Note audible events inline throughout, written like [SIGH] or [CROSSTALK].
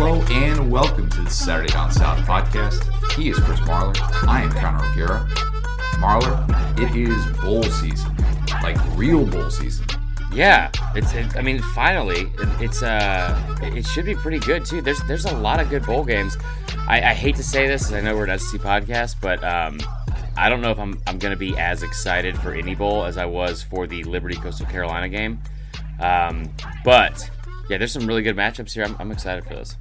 Hello and welcome to the Saturday Down South podcast. He is Chris Marler. I am Connor O'Gara. Marler, it is bowl season, like real bowl season. Yeah, it's. It, I mean, finally, it, it's. Uh, it should be pretty good too. There's there's a lot of good bowl games. I, I hate to say this, I know we're an SEC podcast, but um, I don't know if I'm I'm gonna be as excited for any bowl as I was for the Liberty Coastal Carolina game. Um, but yeah, there's some really good matchups here. I'm, I'm excited for this.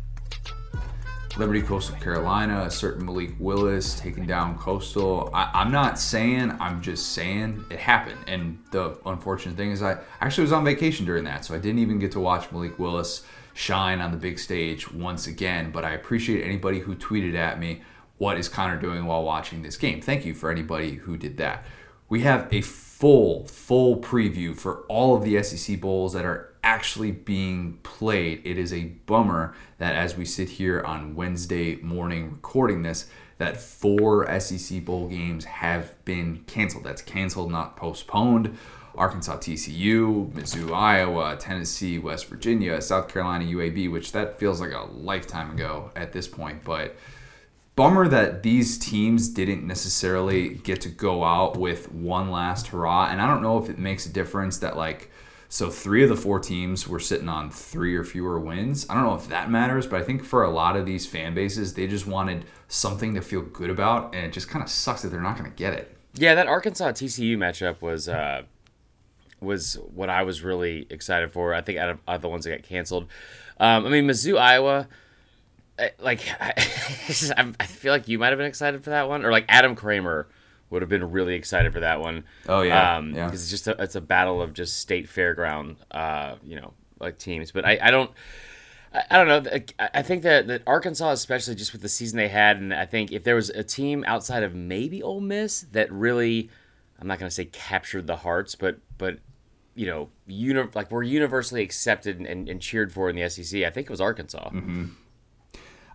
Liberty Coastal Carolina, a certain Malik Willis taking down Coastal. I, am not saying, I'm just saying it happened. And the unfortunate thing is, I actually was on vacation during that, so I didn't even get to watch Malik Willis shine on the big stage once again. But I appreciate anybody who tweeted at me, What is Connor doing while watching this game? Thank you for anybody who did that. We have a full, full preview for all of the SEC Bowls that are actually being played. It is a bummer that as we sit here on Wednesday morning recording this, that four SEC bowl games have been canceled. That's canceled, not postponed. Arkansas TCU, Mizzou Iowa, Tennessee, West Virginia, South Carolina UAB, which that feels like a lifetime ago at this point, but bummer that these teams didn't necessarily get to go out with one last hurrah. And I don't know if it makes a difference that like so three of the four teams were sitting on three or fewer wins. I don't know if that matters, but I think for a lot of these fan bases, they just wanted something to feel good about, and it just kind of sucks that they're not going to get it. Yeah, that Arkansas TCU matchup was uh, was what I was really excited for. I think out of, out of the ones that got canceled, um, I mean Mizzou Iowa. Eh, like I, [LAUGHS] I feel like you might have been excited for that one, or like Adam Kramer would have been really excited for that one. Oh yeah, um, yeah. Because it's just a, it's a battle of just state fairground, uh, you know, like teams. But I, I don't. I don't know. I think that, that Arkansas, especially just with the season they had, and I think if there was a team outside of maybe Ole Miss that really, I'm not going to say captured the hearts, but but you know, uni- like we're universally accepted and, and, cheered for in the SEC. I think it was Arkansas. Mm-hmm.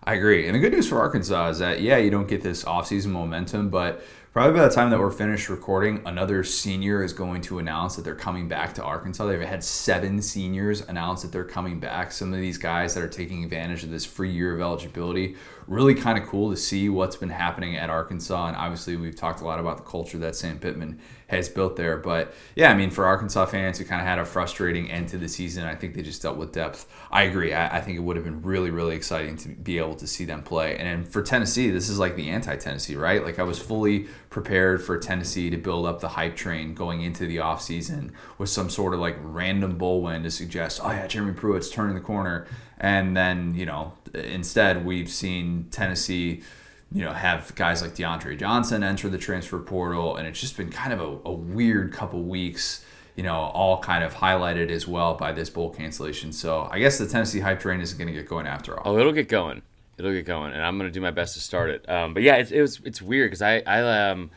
I agree. And the good news for Arkansas is that yeah, you don't get this offseason momentum, but Probably by the time that we're finished recording, another senior is going to announce that they're coming back to Arkansas. They've had seven seniors announce that they're coming back. Some of these guys that are taking advantage of this free year of eligibility. Really kind of cool to see what's been happening at Arkansas. And obviously, we've talked a lot about the culture that Sam Pittman has built there. But yeah, I mean, for Arkansas fans who kind of had a frustrating end to the season, I think they just dealt with depth. I agree. I, I think it would have been really, really exciting to be able to see them play. And for Tennessee, this is like the anti Tennessee, right? Like I was fully prepared for Tennessee to build up the hype train going into the offseason with some sort of like random bowl win to suggest, oh yeah, Jeremy Pruitt's turning the corner. And then, you know, instead we've seen Tennessee you know, have guys like DeAndre Johnson enter the transfer portal, and it's just been kind of a, a weird couple weeks. You know, all kind of highlighted as well by this bowl cancellation. So I guess the Tennessee hype train isn't going to get going after all. Oh, it'll get going. It'll get going, and I'm going to do my best to start it. Um, but yeah, it, it, was it's weird because I I um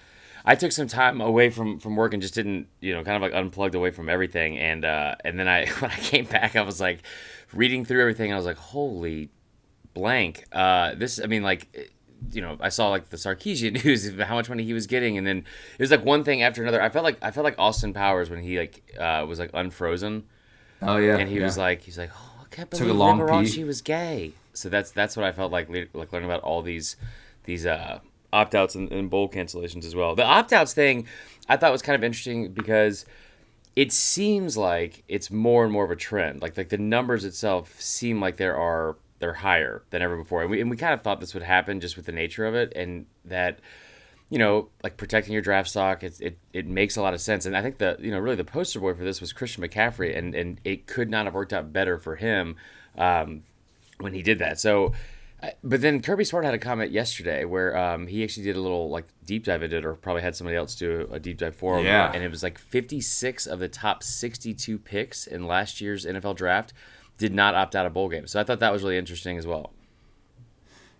I took some time away from from work and just didn't you know kind of like unplugged away from everything, and uh, and then I [LAUGHS] when I came back, I was like reading through everything, I was like, holy blank. Uh, this I mean like you know, I saw like the Sarkisian [LAUGHS] news of how much money he was getting, and then it was like one thing after another. I felt like I felt like Austin Powers when he like uh, was like unfrozen. Oh yeah, and he yeah. was like, he's like, oh, I can't believe Liberace was gay. So that's that's what I felt like like learning about all these these uh, opt outs and, and bowl cancellations as well. The opt outs thing I thought was kind of interesting because it seems like it's more and more of a trend. Like like the numbers itself seem like there are they're higher than ever before. And we, and we kind of thought this would happen just with the nature of it, and that you know, like protecting your draft stock, it, it, it makes a lot of sense. And I think the, you know, really the poster boy for this was Christian McCaffrey, and, and it could not have worked out better for him um, when he did that. So, but then Kirby Smart had a comment yesterday where um, he actually did a little like deep dive into it, or probably had somebody else do a deep dive for him. Yeah. And it was like 56 of the top 62 picks in last year's NFL draft did not opt out of bowl games. So I thought that was really interesting as well.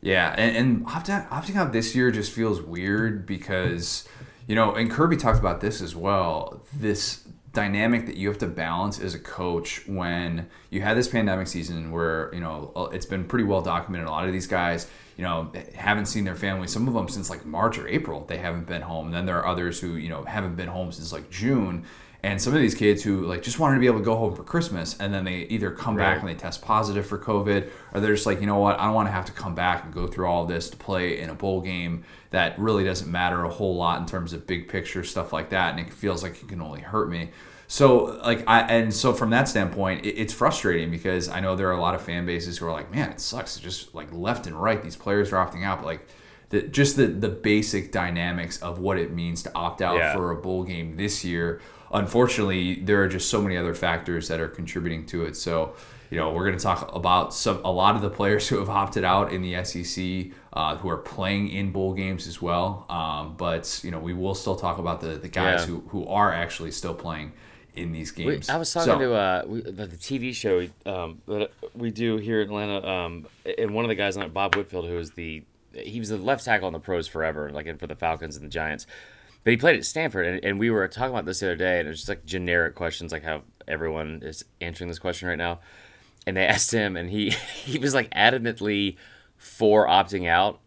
Yeah, and, and opting, opting out this year just feels weird because, you know, and Kirby talked about this as well. This dynamic that you have to balance as a coach when you had this pandemic season where you know uh, it's been pretty well documented a lot of these guys you know haven't seen their family some of them since like march or april they haven't been home and then there are others who you know haven't been home since like june And some of these kids who like just wanted to be able to go home for Christmas, and then they either come Right. back and they test positive for COVID, or they're just like, you know what, I don't want to have to come back and go through all this to play in a bowl game that really doesn't matter a whole lot in terms of big picture stuff like that, and it feels like it can only hurt me. So like I and so from that standpoint, it, it's frustrating because I know there are a lot of fan bases who are like, man, it sucks. It's just like left and right, these players are opting out. But like the just the the basic dynamics of what it means to opt out Yeah. for a bowl game this year. Unfortunately, there are just so many other factors that are contributing to it. So, you know, we're going to talk about some a lot of the players [LAUGHS] who have opted out in the SEC, uh, who are playing in bowl games as well. Um, but you know, we will still talk about the the guys Yeah. who who are actually still playing in these We, games. I was talking So- to uh, we, the, the TV show we, um, that we do here in Atlanta, um, and one of the guys on it, Bob Whitfield, who is the he was the left tackle on the pros forever, like and for the Falcons and the Giants. But he played at Stanford, and, and we were talking about this the other day, and it was just like generic questions, like how everyone is answering this question right now. And they [LAUGHS] asked him, and he [LAUGHS] he was like adamantly for opting out,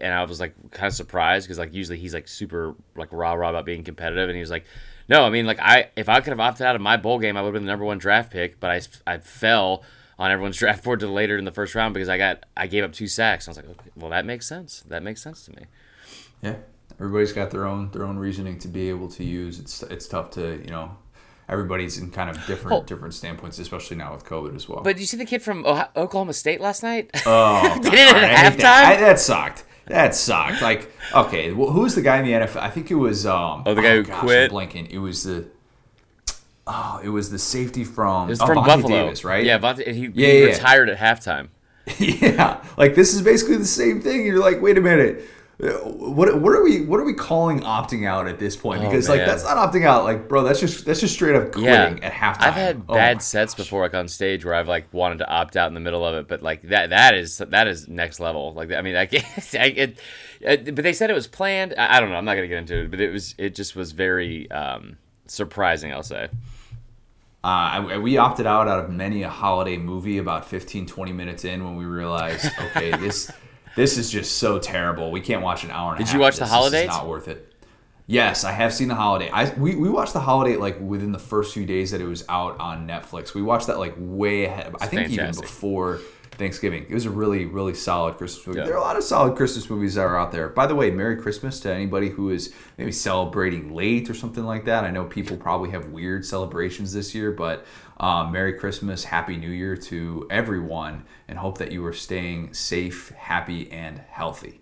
and I was like kind of surprised because like usually he's like super like rah rah about being competitive, and he was like, no, I mean like I if I could have opted out of my bowl game, I would have been the number one draft pick, but I I fell on everyone's [LAUGHS] draft board to later in the first round because I got I gave up two sacks. I was like, okay, well that makes sense. That makes sense to me. Yeah, everybody's got their own their own reasoning to be able to use. It's it's tough to you know. Everybody's in kind of different Well- different standpoints, especially now with COVID as well. But did you see the kid from Ohio- Oklahoma State last night? Oh, [LAUGHS] Did it at God, I hate that. halftime? I- that sucked. That sucked. Like, okay, wh- who's the guy in the NFL? I think it was. Um, Oh, the guy who gosh, quit? I'm blanking. It was the. Oh, it was the safety from. It was oh, from Vontae Buffalo, Davis, right? Yeah, Vontae, he, Yeah, he yeah, yeah. retired at halftime. [LAUGHS] yeah. Like this is basically the same thing. You're like, wait a minute. Uh, What, what are we what are we calling opting out at this point? Oh, Because like that's not opting out. Like bro, that's just that's just straight up Yeah, quitting at halftime. I've had Oh bad sets gosh. before, like on stage, where I've like wanted to opt out in the middle of it, but like that that is that is next level. Like I mean, I, can't, [LAUGHS] I it, it, but they said it was planned. I, I don't know. I'm not gonna get into it, but it was it just was very um, surprising. I'll say. Uh, I- we opted out out of many a holiday movie about 15, 20 minutes in when we realized, okay, this this is just so terrible. We can't watch an hour and a half. Did you watch The this. Holidays? This is not worth it. Yes, I have seen the holiday. I we, we watched the holiday like within the first few days that it was out on Netflix. We watched that like way ahead. I think even before Thanksgiving. It was a really really solid Christmas movie. Yeah. There are a lot of solid Christmas movies that are out there. By the way, Merry Christmas to anybody who is maybe celebrating late or something like that. I know people probably have weird celebrations this year, but um, Merry Christmas, Happy New Year to everyone, and hope that you are staying safe, happy, and healthy.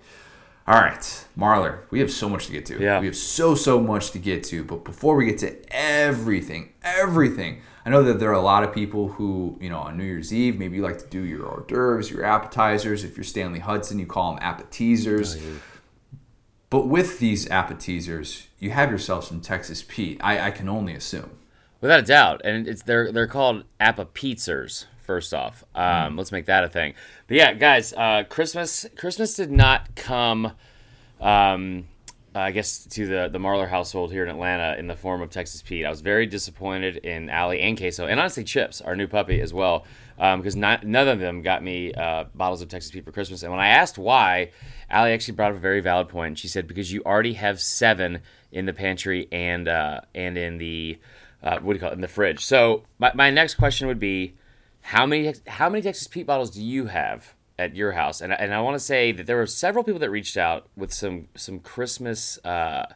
All right, Marler, we have so much to get to. Yeah. We have so, so much to get to. But before we get to everything, everything, I know that there are a lot of people who, you know, on New Year's Eve, maybe you like to do your hors d'oeuvres, your appetizers. If you're Stanley Hudson, you call them appetizers. But with these appetizers, you have yourself some Texas Pete. I, I can only assume. Without a doubt, and it's they're they're called Appa Pizzers. First off, um, Mm. let's make that a thing. But yeah, guys, uh, Christmas Christmas did not come, um, I guess, to the the Marler household here in Atlanta in the form of Texas Pete. I was very disappointed in Allie and Queso, and honestly Chips, our new puppy as well, because not, none of them got me uh, bottles of Texas Pete for Christmas. And when I asked why, Allie actually brought up a very valid point. She said because you already have seven in the pantry and uh, and in the uh, what do you call it in the fridge. So my, my next question would be, how many how many Texas Pete bottles do you have at your house? And I- and I want to say that there were several people that reached out with some some Christmas. Uh,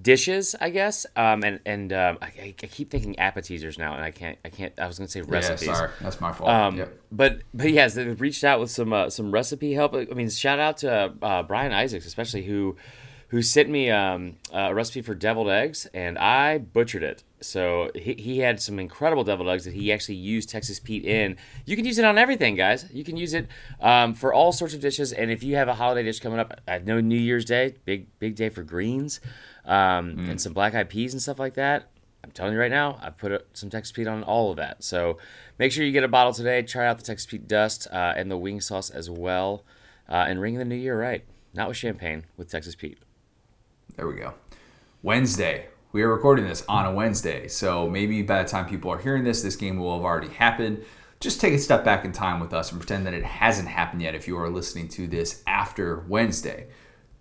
dishes, I guess, um, and and um, I, I keep thinking appetizers now, and I can't, I can't. I was gonna say recipes. Yeah, sorry, that's my fault. Um, Yep. But but yes, they've reached out with some uh, some recipe help. I mean, shout out to uh, Brian Isaacs, especially who who sent me um, a recipe for deviled eggs, and I butchered it. So he, he had some incredible deviled eggs that he actually used Texas Pete in. You can use it on everything, guys. You can use it um, for all sorts of dishes. And if you have a holiday dish coming up, I know New Year's Day, big big day for greens, um, and some black eyed peas and stuff like that. I'm telling you right now, I put some Texas Pete on all of that. So make sure you get a bottle today. Try out the Texas Pete Dust uh, and the wing sauce as well, uh, and ring the new year right. Not with champagne, with Texas Pete. There we go. Wednesday. We are recording this on a Wednesday, so maybe by the time people are hearing this, this game will have already happened. Just take a step back in time with us and pretend that it hasn't happened yet if you are listening to this after Wednesday.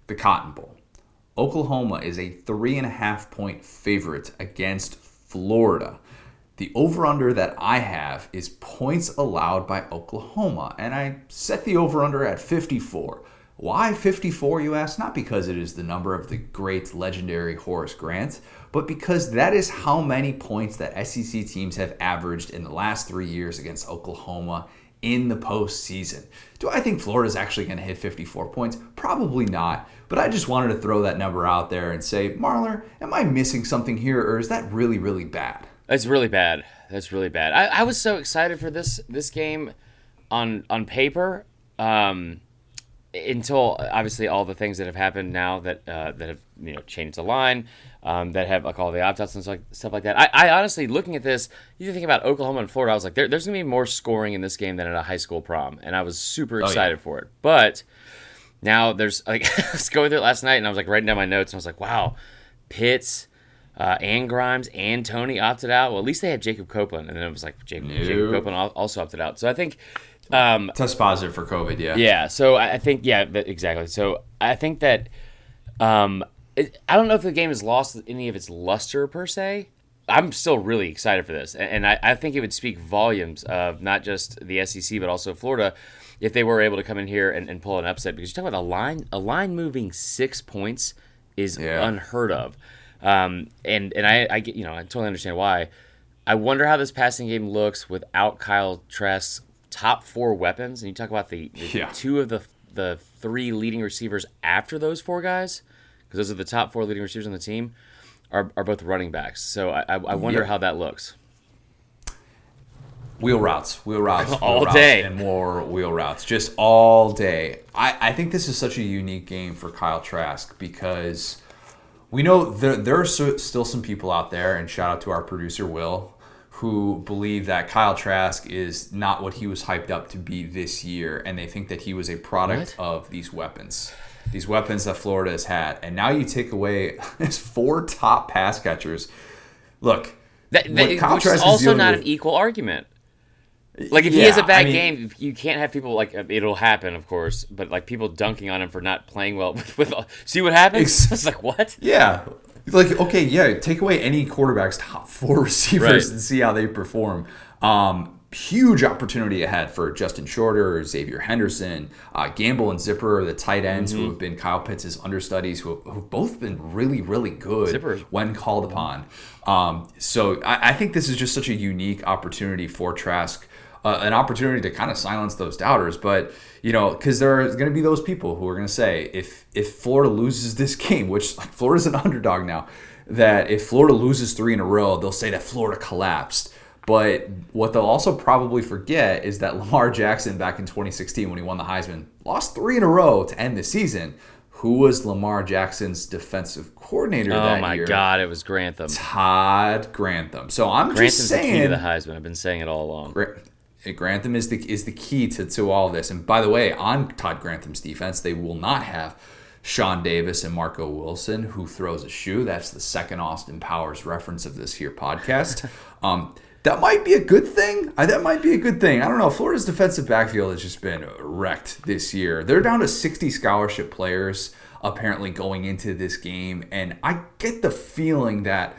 The Cotton Bowl. Oklahoma is a three and a half point favorite against Florida. The over under that I have is points allowed by Oklahoma, and I set the over under at 54. Why 54, you ask? Not because it is the number of the great legendary Horace Grant, but because that is how many points that SEC teams have averaged in the last three years against Oklahoma in the postseason. Do I think Florida is actually going to hit 54 points? Probably not. But I just wanted to throw that number out there and say, Marler, am I missing something here, or is that really, really bad? That's really bad. That's really bad. I, I was so excited for this this game on on paper. Um, until obviously all the things that have happened now that uh, that have you know changed the line, um, that have like all the opt outs and stuff like, stuff like that. I, I, honestly, looking at this, you think about Oklahoma and Florida, I was like, there, there's gonna be more scoring in this game than at a high school prom, and I was super excited oh, yeah. for it. But now there's like [LAUGHS] I was going through it last night, and I was like writing down my notes, and I was like, wow, Pitts. Uh, and Grimes and Toney opted out. Well, at least they had Jacob Copeland, and then it was like Jacob, nope. Jacob Copeland also opted out. So I think um, Test positive for COVID, yeah. Yeah. So I think, yeah, exactly. So I think that um, it, I don't know if the game has lost any of its luster per se. I'm still really excited for this, and, I, I, think it would speak volumes of not just the SEC but also Florida if they were able to come in here and, and pull an upset. Because you talk about a line, a line moving six points is yeah. unheard of, um, and and I, I get you know I totally understand why. I wonder how this passing game looks without Kyle Trask top four weapons, and you talk about the, the yeah. two of the the three leading receivers after those four guys, because those are the top four leading receivers on the team, are, are both running backs. So I, I wonder yep. how that looks. Wheel routes, wheel routes, [LAUGHS] wheel all routes, day, and more wheel routes, just all day. I, I think this is such a unique game for Kyle Trask because we know there, there are still some people out there, and shout out to our producer Will, who believe that Kyle Trask is not what he was hyped up to be this year, and they think that he was a product what? of these weapons, these weapons that Florida has had. And now you take away [LAUGHS] his four top pass catchers. Look, that, that Kyle Trask is also not with, an equal argument. Like if yeah, he has a bad I mean, game, you can't have people like it'll happen, of course, but like people dunking on him for not playing well. [LAUGHS] With, with see what happens? [LAUGHS] it's like what? Yeah, like okay, yeah, take away any quarterback's top [LAUGHS] four receivers right. and see how they perform. Um, huge opportunity ahead for Justin Shorter, Xavier Henderson, uh, Gamble and Zipper, the tight ends mm-hmm. who have been Kyle Pitts' understudies, who have, who've both been really, really good Zippers. when called upon. Um, so I, I, think this is just such a unique opportunity for Trask uh, an opportunity to kind of silence those doubters. But you know, because there are going to be those people who are going to say if if Florida loses this game, which like, Florida's an [LAUGHS] underdog now, that if Florida loses three in a row, they'll say that Florida collapsed. But what they'll also probably forget is that Lamar Jackson back in 2016 when he won the Heisman lost three in a row to end the season. Who was Lamar Jackson's defensive coordinator oh that my? God, it was Grantham. Todd Grantham. So I'm Grantham's just saying. the key to the Heisman. I've been saying it all along. Grantham is the is the key to, to all of this. And by the way, on Todd Grantham's defense, they will not have Shawn Davis and Marco Wilson, who throws a shoe. That's the second Austin Powers reference of this here podcast. [LAUGHS] Um, that might be a good thing. I, that might be a good thing. I don't know. Florida's defensive backfield has just been wrecked this year. They're down to 60 scholarship players apparently going into this game, and I get the feeling that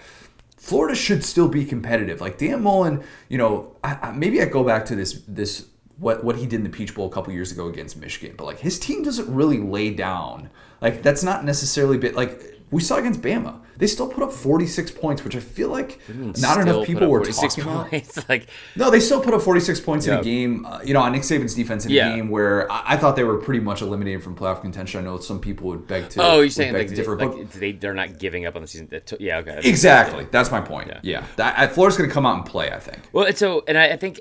Florida should still be competitive. Like Dan Mullen, you know, I, I, maybe I go back to this this what what he did in the Peach Bowl a couple years ago against Michigan, but like his team doesn't really lay down. Like that's not necessarily bit like we saw against Bama. They still put up 46 points, which I feel like not enough people were talking points? about. [LAUGHS] like no, they still put up 46 points yeah. in a game. Uh, you know, on Nick Saban's defense in yeah. a game where I, I, thought they were pretty much eliminated from playoff contention. I know some people would beg to. Oh, you're saying like, differ, like they they're not giving up on the season? Yeah, okay. Exactly. That's my point. Yeah, yeah. That, Florida's going to come out and play. I think. Well, and so and I, I think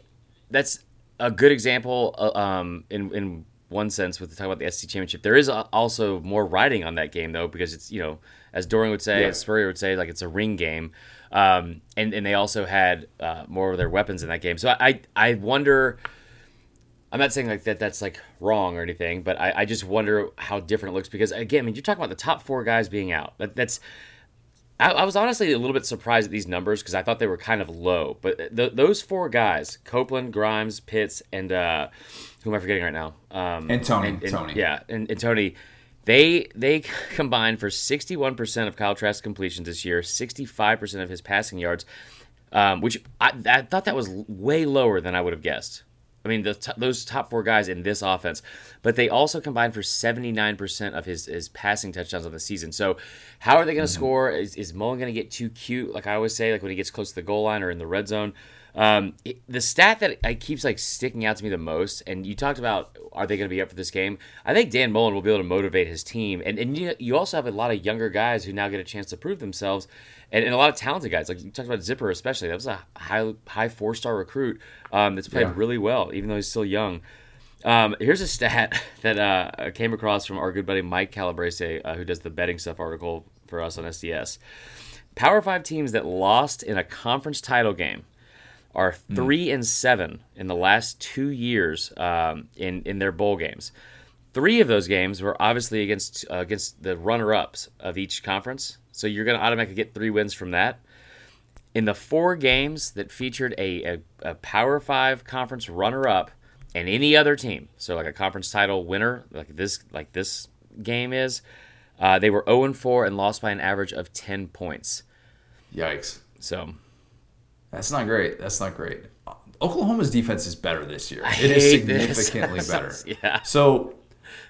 that's a good example. Uh, um, in in one sense with the talk about the SEC championship, there is also more riding on that game though because it's you know as Dorian would say, yeah. as Spurrier would say, like it's a ring game. Um, and and they also had uh, more of their weapons in that game. So I I wonder. I'm not saying like that that's like wrong or anything, but I, I just wonder how different it looks because again, I mean, you're talking about the top four guys being out. That, that's I, I, was honestly a little bit surprised at these numbers because I thought they were kind of low. But th- those four guys, Copeland, Grimes, Pitts, and uh, who am I forgetting right now? Um, and Toney. And, and, Toney. Yeah, and, and Toney They they [LAUGHS] combined for 61% of Kyle Trask completions this year, 65% of his passing yards, um, which I, I thought that was way lower than I would have guessed. I mean, t- those top four guys in this offense, but they also combined for 79% of his, his passing touchdowns of the season. So, how are they going to mm-hmm. score? Is, is Mullen going to get too cute? Like I always say, like when he gets close to the goal line or in the red zone. Um, it, the stat that I keeps like sticking out to me the most, and you talked about are they going to be up for this game? I think Dan Mullen will be able to motivate his team, and and you, you also have a lot of younger guys who now get a chance to prove themselves, and, and a lot of talented guys. Like you talked about Zipper, especially that was a high high four star recruit um, that's played yeah. really well, even though he's still young. Um, here's a stat [LAUGHS] that uh, came across from our good buddy Mike Calabrese, uh, who does the betting stuff article for us on SDS. Power five teams that lost in a conference title game are hmm. three mm. and seven in the last two years um, in in their bowl games. Three of those games were obviously against uh, against the runner ups of each conference, so you're going to automatically get three wins from that. In the four games that featured a, a, a Power Five conference runner up and any other team, so like a conference title winner, like this like this game is, uh, they were 0 and 4 and lost by an average of 10 points. Yikes! So that's not great. That's not great. Oklahoma's defense is better this year. I it is significantly [LAUGHS] better. yeah. So,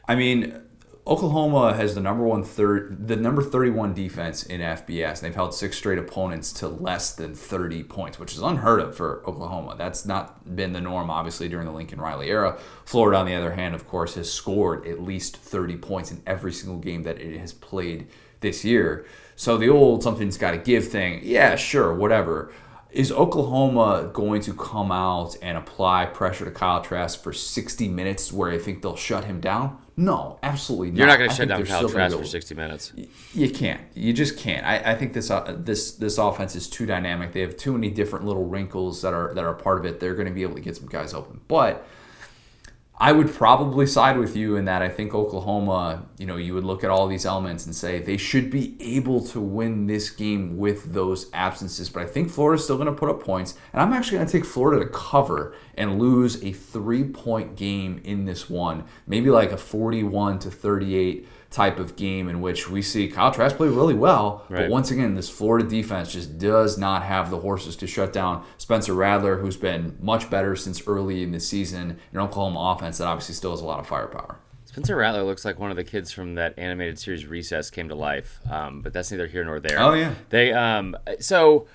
I mean, Oklahoma has the number one third, the number thirty-one defense in FBS. They've held six straight opponents to less than thirty points, which is unheard of for Oklahoma. That's not been the norm, obviously, during the Lincoln Riley era. Florida, on the other hand, of course, has scored at least thirty points in every single game that it has played this year. So the old something's got to give thing, yeah, sure, whatever. Is Oklahoma going to come out and apply pressure to Kyle Trask for 60 minutes where I think they'll shut him down? No, absolutely not. You're not going to shut down Kyle Trask for 60 minutes. You can't. You just can't. I, I think this uh, this this offense is too dynamic. They have too many different little wrinkles that are that are part of it. They're going to be able to get some guys open. But I would probably side with you in that I think Oklahoma, you know, you would look at all these elements and say they should be able to win this game with those absences. But I think Florida's still going to put up points. And I'm actually going to take Florida to cover and lose a three point game in this one. Maybe like a 41 to 38 type of game in which we see Kyle Trask play really well, right. but once again, this Florida defense just does not have the horses to shut down Spencer Rattler, who's been much better since early in the season, an Oklahoma offense that obviously still has a lot of firepower. Spencer Rattler looks like one of the kids from that animated series Recess came to life, um, but that's neither here nor there. Oh yeah, they um so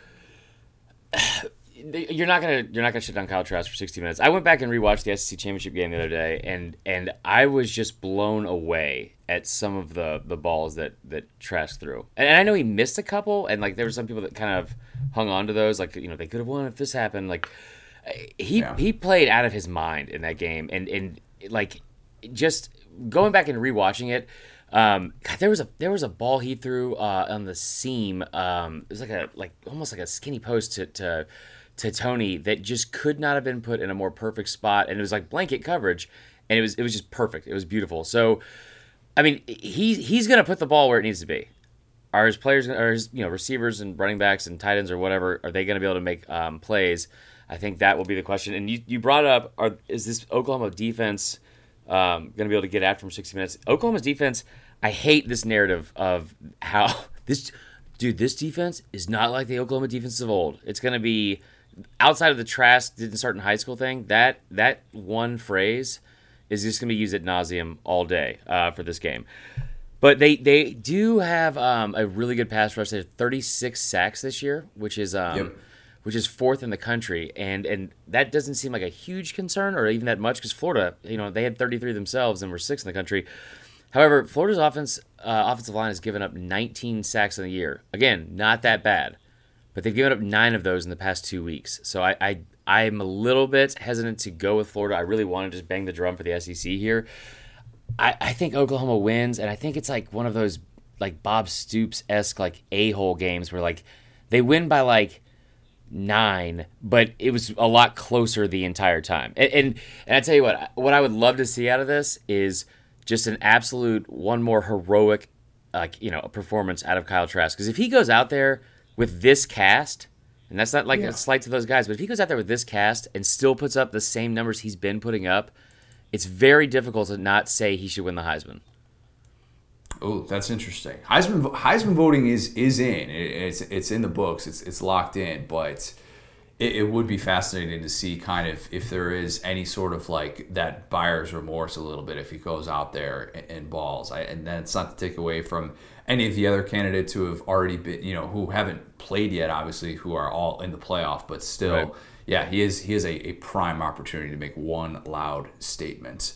you're not gonna you're not gonna shut down Kyle Trask for 60 minutes. I went back and rewatched the SEC championship game the other day, and and I was just blown away at some of the the balls that that Trask threw. And, and I know he missed a couple, and like there were some people that kind of hung on to those, like you know they could have won if this happened. Like he yeah. he played out of his mind in that game, and and like just going back and rewatching it. Um, God, there was a there was a ball he threw uh, on the seam. Um, it was like a like almost like a skinny post to, to to Toney that just could not have been put in a more perfect spot, and it was like blanket coverage, and it was it was just perfect. It was beautiful. So, I mean, he he's gonna put the ball where it needs to be. Are his players, are his you know receivers and running backs and tight ends or whatever, are they gonna be able to make um, plays? I think that will be the question. And you, you brought up, are is this Oklahoma defense um, to be able to get after him 60 minutes? Oklahoma's defense, I hate this narrative of how [LAUGHS] this dude, this defense is not like the Oklahoma defense of old. It's going to be outside of the Trask didn't start in high school thing, that that one phrase is just going to be used at nauseum all day uh, for this game. But they they do have um, a really good pass rush. They have 36 sacks this year, which is um, yep. which is fourth in the country, and and that doesn't seem like a huge concern or even that much because Florida, you know, they had 33 themselves and were sixth in the country. However, Florida's offense uh, offensive line has given up 19 sacks in the year. Again, not that bad but they've given up nine of those in the past two weeks. So I, I I'm a little bit hesitant to go with Florida. I really want to just bang the drum for the SEC here. I, I think Oklahoma wins, and I think it's like one of those like Bob Stoops esque like a hole games where like they win by like nine, but it was a lot closer the entire time. And, and and I tell you what, what I would love to see out of this is just an absolute one more heroic, like you know, performance out of Kyle Trask. Because if he goes out there with this cast, and that's not like yeah. a slight to those guys, but if he goes out there with this cast and still puts up the same numbers he's been putting up, it's very difficult to not say he should win the Heisman. Oh, that's interesting. Heisman Heisman voting is is in. it's it's in the books. It's it's locked in. But it, it, would be fascinating to see kind of if there is any sort of like that buyer's remorse a little bit if he goes out there and, and balls. I, and that's not to take away from any of the other candidates who have already been, you know, who haven't played yet, obviously, who are all in the playoff, but still, right. yeah, he is he is a, a prime opportunity to make one loud statement.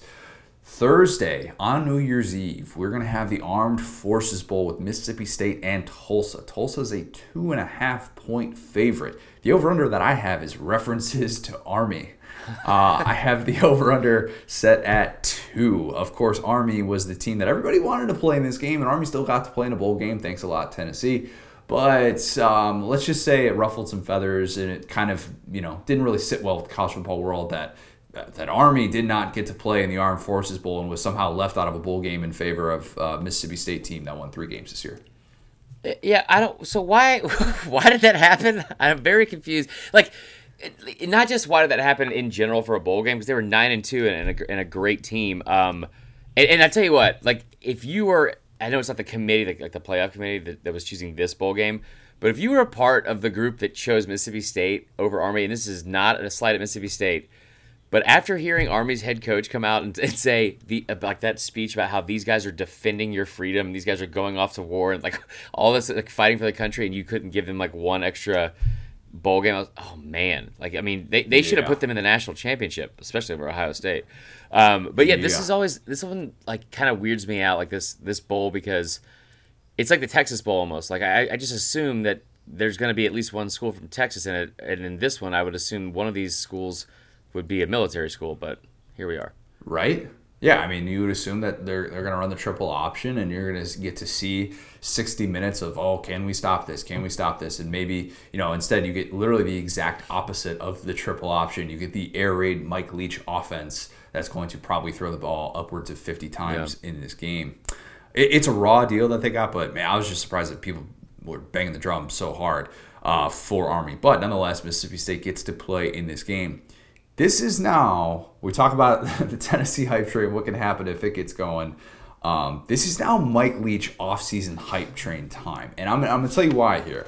Thursday on New Year's Eve, we're going to have the Armed Forces Bowl with Mississippi State and Tulsa. Tulsa is a two and a half point favorite. The over under that I have is references to Army. Uh, I have the [LAUGHS] over under set at two. Of course, Army was the team that everybody wanted to play in this game, and Army still got to play in a bowl game. Thanks a lot, Tennessee. But um, let's just say it ruffled some feathers, and it kind of you know didn't really sit well with the college football world that that Army did not get to play in the Armed Forces Bowl and was somehow left out of a bowl game in favor of uh, Mississippi State team that won three games this year. Uh, yeah, I don't. So why [LAUGHS] why did that happen? [LAUGHS] I'm very confused. Like, not just why did that happen in general for a bowl game because they were nine and two and a, and a great team. Um, and, and I tell you what, like if you were, I know it's not the committee, like, like the playoff committee that, that was choosing this bowl game. But if you were a part of the group that chose Mississippi State over Army, and this is not a slight at Mississippi State, but after hearing Army's head coach come out and, and say the like that speech about how these guys are defending your freedom, these guys are going off to war and like [LAUGHS] all this like fighting for the country, and you couldn't give them like one extra bowl game. Was, oh man, like I mean, they, they should have put them in the national championship, especially over Ohio State. Um, but yeah, this yeah. is always this one like kind of weirds me out, like this this bowl because it's like the Texas Bowl almost. Like I, I just assume that there's going to be at least one school from Texas in it, and in this one, I would assume one of these schools would be a military school, but here we are. Right? Yeah, I mean, you would assume that they're they're going to run the triple option, and you're going to get to see 60 minutes of oh, can we stop this? Can we stop this? And maybe you know instead you get literally the exact opposite of the triple option. You get the air raid Mike Leach offense that's going to probably throw the ball upwards of 50 times yeah. in this game. It, it's a raw deal that they got, but man, I was just surprised that people were banging the drum so hard uh, for Army. But nonetheless, Mississippi State gets to play in this game. This is now, we talk about [LAUGHS] the Tennessee hype train, what can happen if it gets going. Um, this is now Mike Leach offseason hype train time. And I'm, I'm going to tell you why here.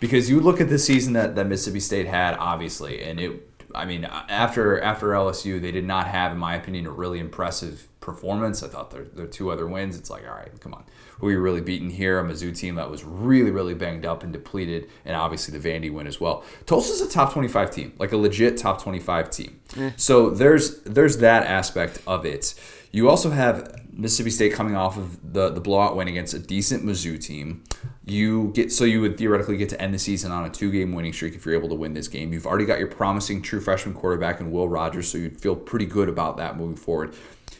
Because you look at the season that, that Mississippi State had, obviously, and it, I mean, after after LSU, they did not have, in my opinion, a really impressive performance. I thought their, their two other wins, it's like, all right, come on who we really beaten here. A Mizzou team that was really, really banged up and depleted, and obviously the Vandy win as well. Tulsa's a top 25 team, like a legit top 25 team. So there's there's that aspect of it. You also have Mississippi State coming off of the the blowout win against a decent Mizzou team. You get so you would theoretically get to end the season on a two game winning streak if you're able to win this game. You've already got your promising true freshman quarterback in Will Rogers, so you'd feel pretty good about that moving forward.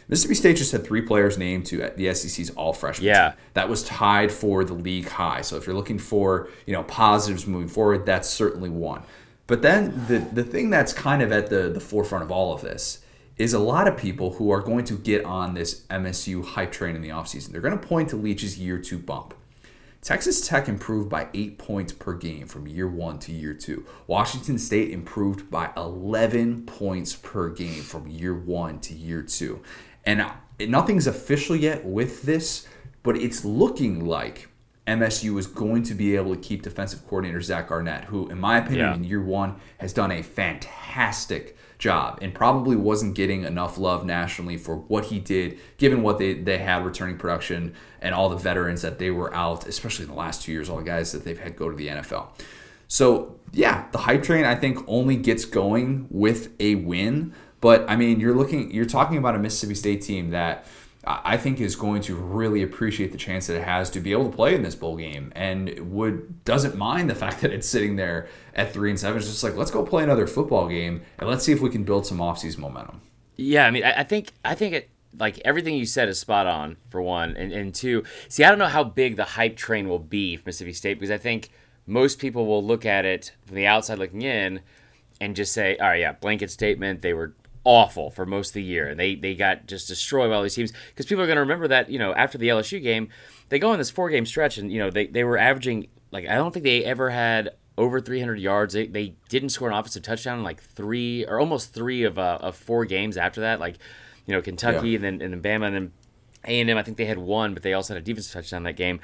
Mississippi State just had three players named to the SEC's all freshmen. Yeah, team. that was tied for the league high. So if you're looking for you know positives moving forward, that's certainly one. But then the the thing that's kind of at the the forefront of all of this is a lot of people who are going to get on this MSU hype train in the offseason. They're going to point to Leach's year two bump. Texas Tech improved by eight points per game from year one to year two. Washington State improved by 11 points per game from year one to year two. And nothing's official yet with this, but it's looking like MSU is going to be able to keep defensive coordinator Zach Arnett, who, in my opinion, yeah. in year one has done a fantastic job and probably wasn't getting enough love nationally for what he did, given what they, they had returning production and all the veterans that they were out, especially in the last two years, all the guys that they've had go to the NFL. So, yeah, the hype train, I think, only gets going with a win. But I mean, you're looking, you're talking about a Mississippi State team that I think is going to really appreciate the chance that it has to be able to play in this bowl game, and would doesn't mind the fact that it's sitting there at three and seven. It's just like let's go play another football game and let's see if we can build some offseason momentum. Yeah, I mean, I, think I think it like everything you said is spot on for one, and and two. See, I don't know how big the hype train will be for Mississippi State because I think most people will look at it from the outside looking in and just say, all right, yeah, blanket statement. They were awful for most of the year. and They they got just destroyed by all these teams because people are going to remember that you know after the LSU game, they go on this four game stretch and you know they, they were averaging like I don't think they ever had over 300 yards. They, they didn't score an offensive touchdown in like three or almost three of uh, of four games after that. Like you know Kentucky yeah. and then and then Bama and then A&M, I think they had one, but they also had a defensive touchdown that game.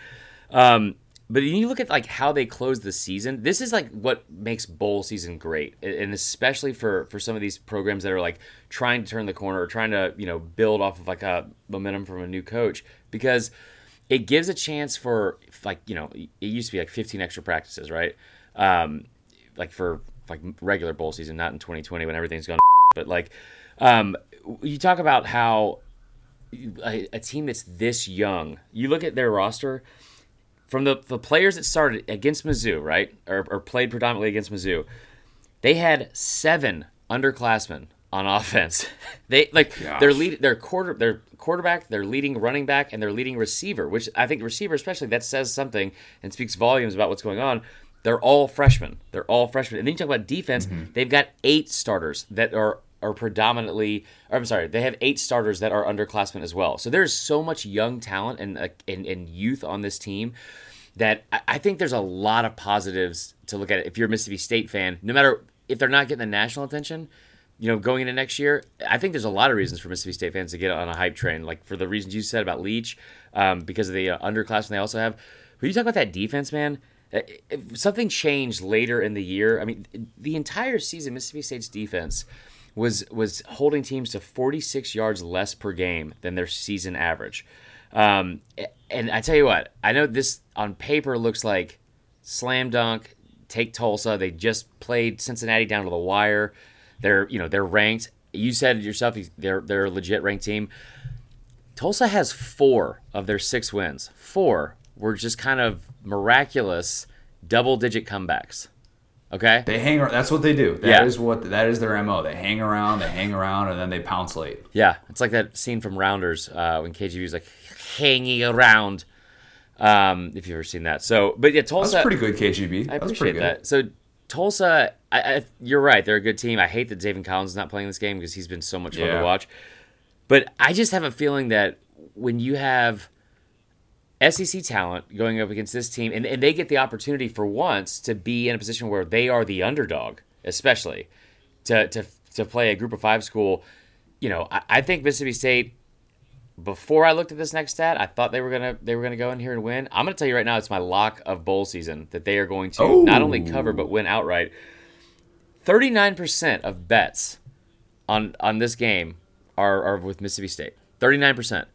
Um, but you look at like how they close the season. This is like what makes bowl season great, and especially for for some of these programs that are like trying to turn the corner or trying to you know build off of like a momentum from a new coach because it gives a chance for like you know it used to be like 15 extra practices, right? Um, like for like regular bowl season, not in 2020 when everything's gone. [LAUGHS] But like, um, you talk about how a, a team that's this young, you look at their roster from the, the players that started against Mizzou, right, or, or played predominantly against Mizzou, they had seven underclassmen on [LAUGHS] offense. they like Gosh. their lead, their quarter, their quarterback, their leading running back, and their leading receiver. Which I think receiver, especially, that says something and speaks volumes about what's going on. They're all freshmen. They're all freshmen. And then you talk about defense. Mm-hmm. They've got eight starters that are are predominantly. I'm sorry, they have eight starters that are underclassmen as well. So there's so much young talent and uh, and, and youth on this team that I think there's a lot of positives to look at. If you're a Mississippi State fan, no matter if they're not getting the national attention, you know, going into next year, I think there's a lot of reasons for Mississippi State fans to get on a hype train. Like for the reasons you said about Leach, um, because of the uh, underclassmen they also have. When you talk about that defense, man, uh, if something changed later in the year. I mean, the entire season, Mississippi State's defense was was holding teams to 46 yards less per game than their season average. Um, and I tell you what, I know this on paper looks like slam dunk. Take Tulsa. They just played Cincinnati down to the wire. They're you know they're ranked. You said it yourself. They're they're a legit ranked team. Tulsa has four of their six wins. Four were just kind of miraculous double digit comebacks. Okay. They hang. That's what they do. That yeah. is what. That is their mo. They hang around. They hang around, and then they pounce late. Yeah, it's like that scene from Rounders uh, when KGB is like hanging around. Um, if you've ever seen that. So, but yeah, Tulsa. That's pretty good, KGB. I appreciate that. So Tulsa, I, I, you're right. They're a good team. I hate that Zaven Collins is not playing this game because he's been so much fun yeah. to watch. But I just have a feeling that when you have SEC talent going up against this team, and, and they get the opportunity for once to be in a position where they are the underdog, especially to to to play a Group of Five school. You know, I, I think Mississippi State. Before I looked at this next stat, I thought they were gonna they were gonna go in here and win. I'm gonna tell you right now, it's my lock of bowl season that they are going to oh. not only cover but win outright. Thirty nine percent of bets on on this game are, are with Mississippi State. Thirty nine percent.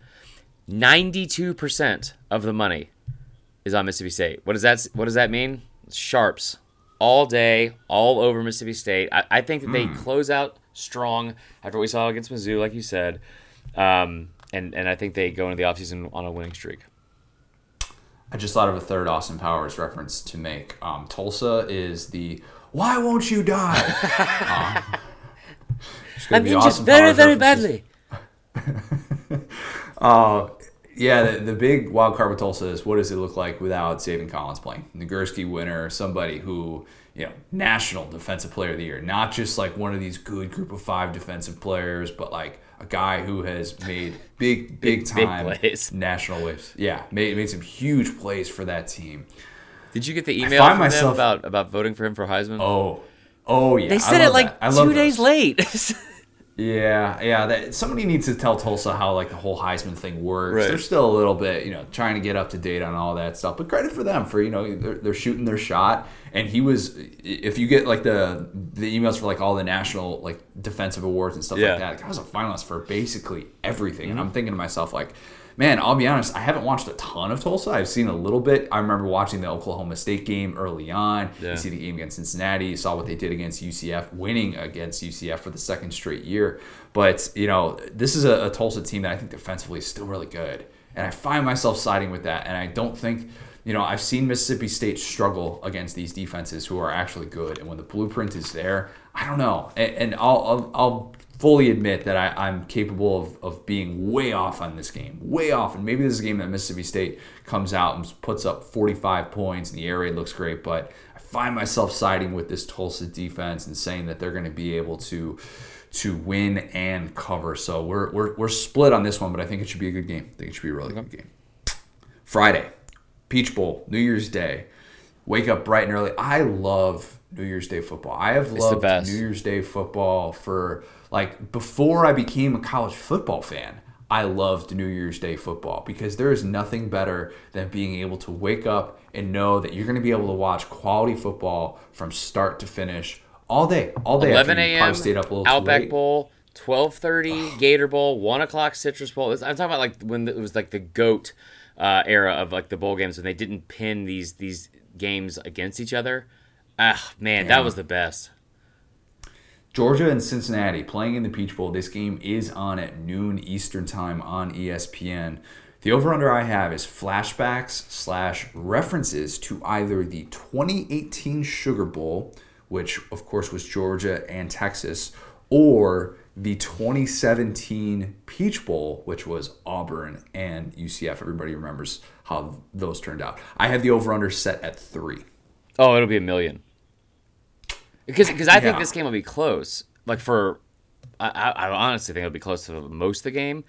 92% of the money is on Mississippi State. What does that what does that mean? Sharps all day, all over Mississippi State. I, I think that they mm. close out strong after what we saw against Mizzou, like you said. Um, and, and I think they go into the offseason on a winning streak. I just thought of a third Austin Powers reference to make. Um, Tulsa is the "Why won't you die?" [LAUGHS] [LAUGHS] uh, I'm injured very, very badly. uh, yeah, the, the, big wild card with Tulsa is what does it look like without Zaven Collins playing? Nagurski winner, somebody who, you know, national defensive player of the year, not just like one of these good group of five defensive players, but like a guy who has made big, [LAUGHS] big time big national waves. Yeah, made, made some huge plays for that team. Did you get the email from myself, about, about voting for him for Heisman? Oh, oh yeah. They said it like two days late. [LAUGHS] Yeah, yeah. That somebody needs to tell Tulsa how like the whole Heisman thing works. Right. They're still a little bit, you know, trying to get up to date on all that stuff. But credit for them for you know they're, they're shooting their shot. And he was, if you get like the the emails for like all the national like defensive awards and stuff yeah. like that, I was a finalist for basically everything. Mm-hmm. And I'm thinking to myself like, man, I'll be honest, I haven't watched a ton of Tulsa. I've seen a little bit. I remember watching the Oklahoma State game early on. Yeah. You see the game against Cincinnati. You saw what they did against UCF, winning against UCF for the second straight year. But, you know, this is a, a Tulsa team that I think defensively is still really good. And I find myself siding with that. And I don't think you know, I've seen Mississippi State struggle against these defenses who are actually good, and when the blueprint is there, I don't know. And, and I'll, I'll, I'll fully admit that I, am capable of, of being way off on this game, way off. And maybe this is a game that Mississippi State comes out and puts up 45 points and the air raid looks great. But I find myself siding with this Tulsa defense and saying that they're going to be able to to win and cover. So we're, we're, we're split on this one, but I think it should be a good game. I think it should be a really good game. Friday, Peach Bowl, New Year's Day. Wake up bright and early. I love New Year's Day football. I have loved New Year's Day football for like before I became a college football fan, I loved New Year's Day football because there is nothing better than being able to wake up and know that you're going to be able to watch quality football from start to finish all day, all day. 11 a.m. Stayed up a little Outback Bowl, 12:30 [SIGHS] Gator Bowl, one o'clock Citrus Bowl. I'm talking about like when it was like the goat uh, era of like the bowl games when they didn't pin these these games against each other. Ah, man, yeah. that was the best. Georgia and Cincinnati playing in the Peach Bowl. This game is on at noon Eastern Time on ESPN. The over under I have is flashbacks slash references to either the 2018 Sugar Bowl, which of course was Georgia and Texas, or the 2017 Peach Bowl, which was Auburn and UCF. Everybody remembers how those turned out. I have the over under set at three. Oh, it'll be a million. Because because I yeah. think this game will be close. Like for, I, I honestly think it'll be close to most of the game.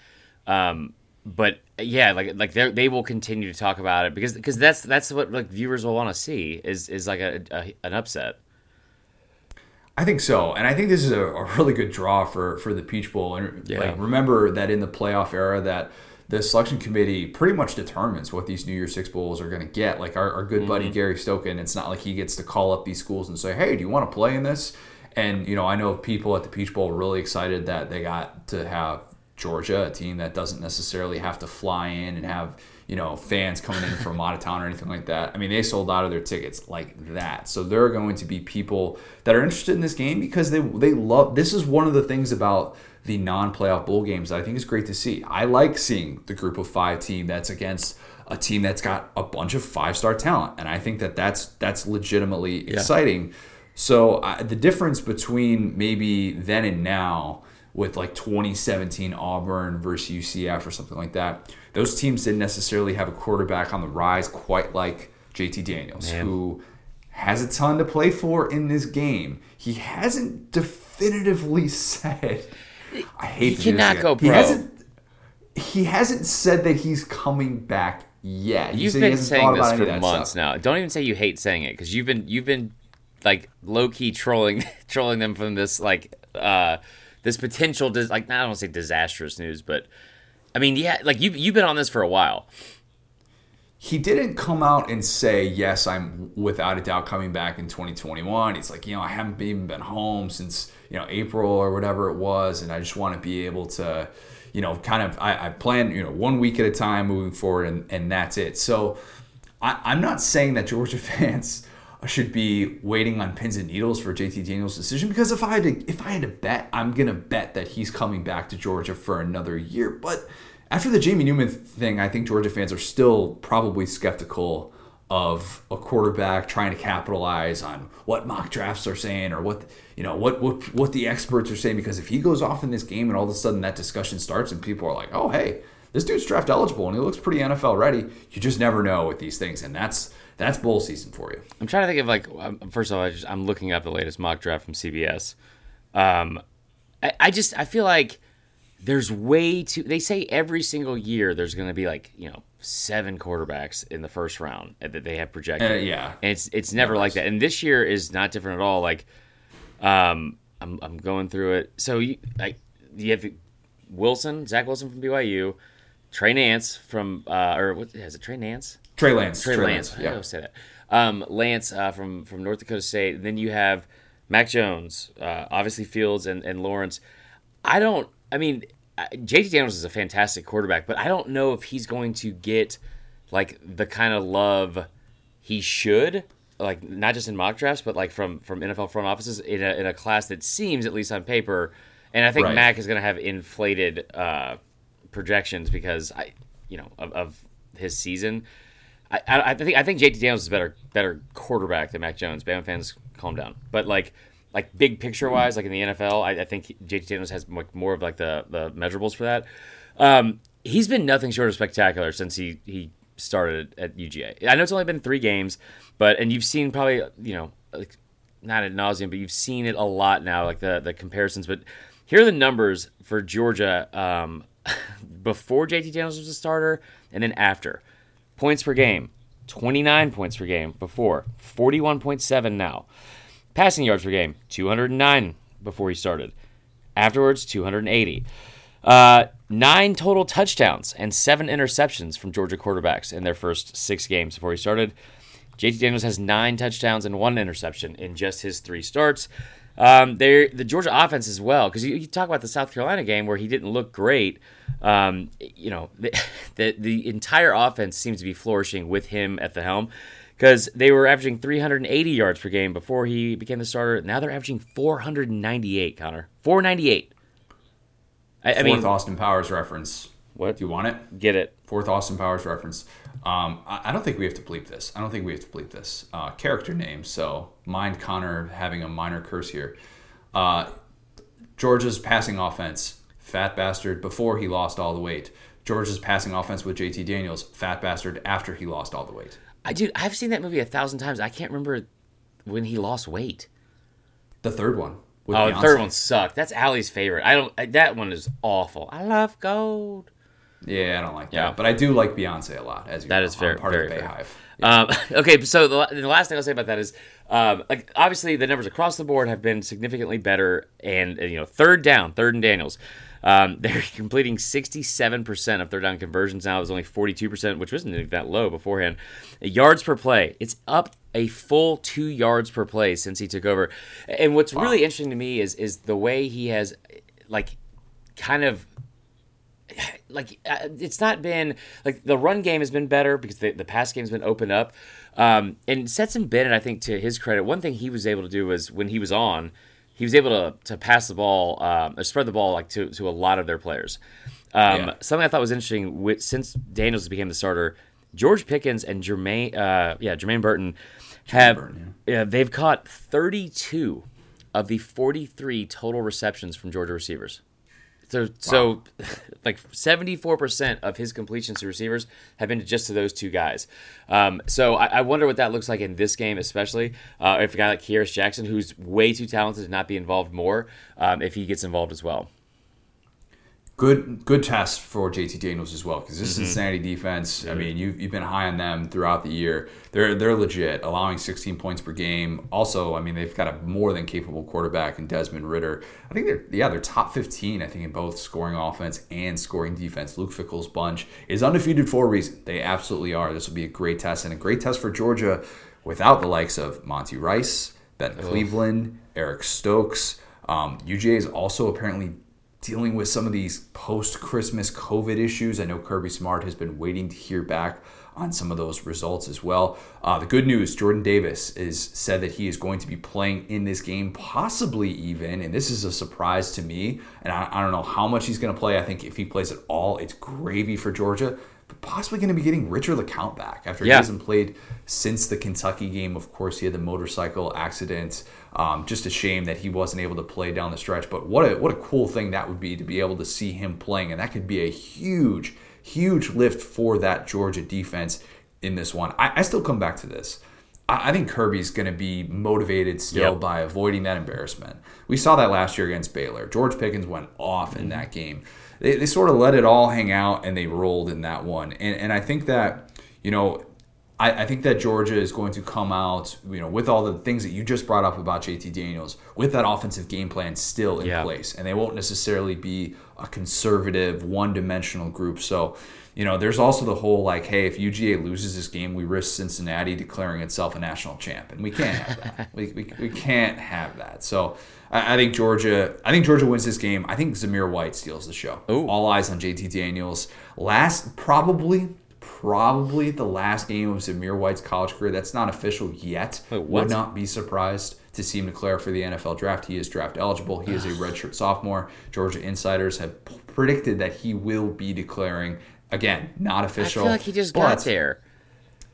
Um, but yeah, like like they they will continue to talk about it because because that's that's what like viewers will want to see is is like a, a, an upset. I think so, and I think this is a, a, really good draw for for the Peach Bowl. And yeah. like remember that in the playoff era that the selection committee pretty much determines what these New Year's Six bowls are going to get. Like our, our good mm-hmm. buddy Gary Stokan, it's not like he gets to call up these schools and say, "Hey, do you want to play in this?" And you know, I know people at the Peach Bowl really excited that they got to have Georgia, a team that doesn't necessarily have to fly in and have you know fans coming in from out of town or anything like that. I mean, they sold out of their tickets like that. So there are going to be people that are interested in this game because they they love. This is one of the things about the non-playoff bowl games I think is great to see. I like seeing the group of five team that's against a team that's got a bunch of five-star talent, and I think that that's that's legitimately yeah. exciting. So uh, the difference between maybe then and now with like 2017 Auburn versus UCF or something like that. Those teams didn't necessarily have a quarterback on the rise quite like JT Daniels, Man. who has a ton to play for in this game. He hasn't definitively [LAUGHS] said. I hate. He cannot go pro. He hasn't. He hasn't said that he's coming back yet. You've been saying this for months now. Don't even say you hate saying it because you've been you've been like low key trolling [LAUGHS] trolling them from this like uh this potential dis- like I don't want to say disastrous news, but I mean, yeah, like you you've been on this for a while. He didn't come out and say, "Yes, I'm without a doubt coming back in 2021." He's like, you know, I haven't even been home since you know April or whatever it was, and I just want to be able to, you know, kind of I, I plan you know one week at a time moving forward, and and that's it. So I, I'm not saying that Georgia [LAUGHS] fans should be waiting on pins and needles for JT Daniels' decision because if I had to if I had to bet, I'm gonna bet that he's coming back to Georgia for another year. But after the Jamie Newman thing, I think Georgia fans are still probably skeptical of a quarterback trying to capitalize on what mock drafts are saying or what you know what what what the experts are saying because if he goes off in this game and all of a sudden that discussion starts and people are like, "Oh, hey, this dude's draft eligible and he looks pretty NFL ready," you just never know with these things and that's that's bowl season for you. I'm trying to think of like um, first of all, I just, I'm looking up the latest mock draft from CBS. Um, I, I just I feel like there's way too. They say every single year there's going to be like you know seven quarterbacks in the first round that they have projected. Uh, yeah, and it's it's never like that. And this year is not different at all. Like, um, I'm I'm going through it. So you like you have Wilson, Zach Wilson from BYU, Trey Nance from uh, or what is it? Trey Nance. Trey Lance. Trey, Trey Lance. Lance. Yeah. I always say that. Um, Lance uh, from from North Dakota State. Then you have Mac Jones, uh, obviously Fields and, and Lawrence. I don't. I mean, JT Daniels is a fantastic quarterback, but I don't know if he's going to get like the kind of love he should. Like not just in mock drafts, but like from from NFL front offices in a, in a class that seems, at least on paper, and I think right. Mac is going to have inflated uh, projections because I, you know, of, of his season. I, I, think I think JT Daniels is a better better quarterback than Mac Jones. Bama fans, calm down. But like like big picture wise, like in the NFL, I, I think JT Daniels has like more of like the the measurables for that. Um, he's been nothing short of spectacular since he he started at UGA. I know it's only been three games, but and you've seen probably you know like not ad nauseum, but you've seen it a lot now, like the the comparisons. But here are the numbers for Georgia um, [LAUGHS] before JT Daniels was a starter, and then after. Points per game, 29 points per game before, 41.7 now. Passing yards per game, 209 before he started. Afterwards, 280. Uh, nine total touchdowns and seven interceptions from Georgia quarterbacks in their first six games before he started. JT Daniels has nine touchdowns and one interception in just his three starts. Um, the Georgia offense as well, because you, you, talk about the South Carolina game where he didn't look great. Um, you know, [LAUGHS] the, the, the entire offense seems to be flourishing with him at the helm because they were averaging 380 yards per game before he became the starter. Now they're averaging 498. Connor, 498. I, Fourth I mean, Austin Powers reference. What do you want it? Get it. Fourth Austin Powers reference. Um, I, I, don't think we have to bleep this. I don't think we have to bleep this. Uh, character name. So mind Connor having a minor curse here. Uh, Georgia's passing offense, fat bastard before he lost all the weight. Georgia's passing offense with JT Daniels, fat bastard after he lost all the weight. I dude, I've seen that movie a thousand times. I can't remember when he lost weight. The third one. oh, Beyonce. the third one sucked. That's Allie's favorite. I don't. I, that one is awful. I love gold. Yeah, I don't like that, but I do like Beyonce a lot. As you that know. is fair, part very of the Beyhive. Um, [LAUGHS] okay, so the, the, last thing I'll say about that is, um, like obviously the numbers across the board have been significantly better, and, and you know third down, third and Daniels. Um, [LAUGHS] they're completing 67% of third down conversions now. It was only 42%, which wasn't that low beforehand. Yards per play, it's up a full two yards per play since he took over. And what's wow. really interesting to me is is the way he has, like, kind of [SIGHS] like uh, it's not been like the run game has been better because the, the pass game has been opened up. Um, and Stetson Bennett, I think to his credit, one thing he was able to do was when he was on, he was able to, to pass the ball, um, or spread the ball like to, to a lot of their players. Um, yeah. Something I thought was interesting with, since Daniels became the starter, George Pickens and Jermaine, uh, yeah, Jermaine Burton have Burton, yeah. they've caught 32 of the 43 total receptions from Georgia receivers. So, wow. so [LAUGHS] like 74% of his completions to receivers have been just to those two guys. Um, so I, I, wonder what that looks like in this game, especially uh, if a guy like Kearis Jackson, who's way too talented to not be involved more, um, if he gets involved as well good good test for JT Daniels as well because this mm-hmm. Cincinnati defense. I mean, you've, you've been high on them throughout the year. They're they're legit, allowing 16 points per game. Also, I mean, they've got a more than capable quarterback in Desmond Ridder. I think they're yeah they're top 15. I think in both scoring offense and scoring defense. Luke Fickell's bunch is undefeated for a reason. They absolutely are. This will be a great test and a great test for Georgia without the likes of Monty Rice, Ben Cleveland, Eric Stokes. Um, UGA is also apparently dealing with some of these post Christmas COVID issues. I know Kirby Smart has been waiting to hear back on some of those results as well. Uh, the good news Jordan Davis is said that he is going to be playing in this game, possibly even, and this is a surprise to me. And I, I don't know how much he's going to play. I think if he plays at all, it's gravy for Georgia. But possibly going to be getting Richard LeCounte back after yeah. he hasn't played since the Kentucky game. Of course, he had the motorcycle accident. Um, just a shame that he wasn't able to play down the stretch. But what a what a cool thing that would be to be able to see him playing, and that could be a huge, huge lift for that Georgia defense in this one. I, I still come back to this. I, I think Kirby's going to be motivated still yep. by avoiding that embarrassment. We saw that last year against Baylor. George Pickens went off in mm-hmm. that game. They, they sort of let it all hang out and they rolled in that one. And, and I think that, you know, I, I, think that Georgia is going to come out, you know, with all the things that you just brought up about JT Daniels, with that offensive game plan still in yeah. place, and they won't necessarily be a conservative, one-dimensional group. So, you know, there's also the whole like, hey, if UGA loses this game, we risk Cincinnati declaring itself a national champ, and we can't have that. [LAUGHS] we, we, we can't have that. So, I, I, think Georgia, I think Georgia wins this game. I think Zamir White steals the show. Ooh. All eyes on JT Daniels. Last, probably probably the last game of Zamir White's college career. That's not official yet. Wait, Would not be surprised to see him declare for the NFL draft. He is draft eligible. He is a redshirt sophomore. Georgia insiders have predicted that he will be declaring. Again, not official. I feel like he just got there.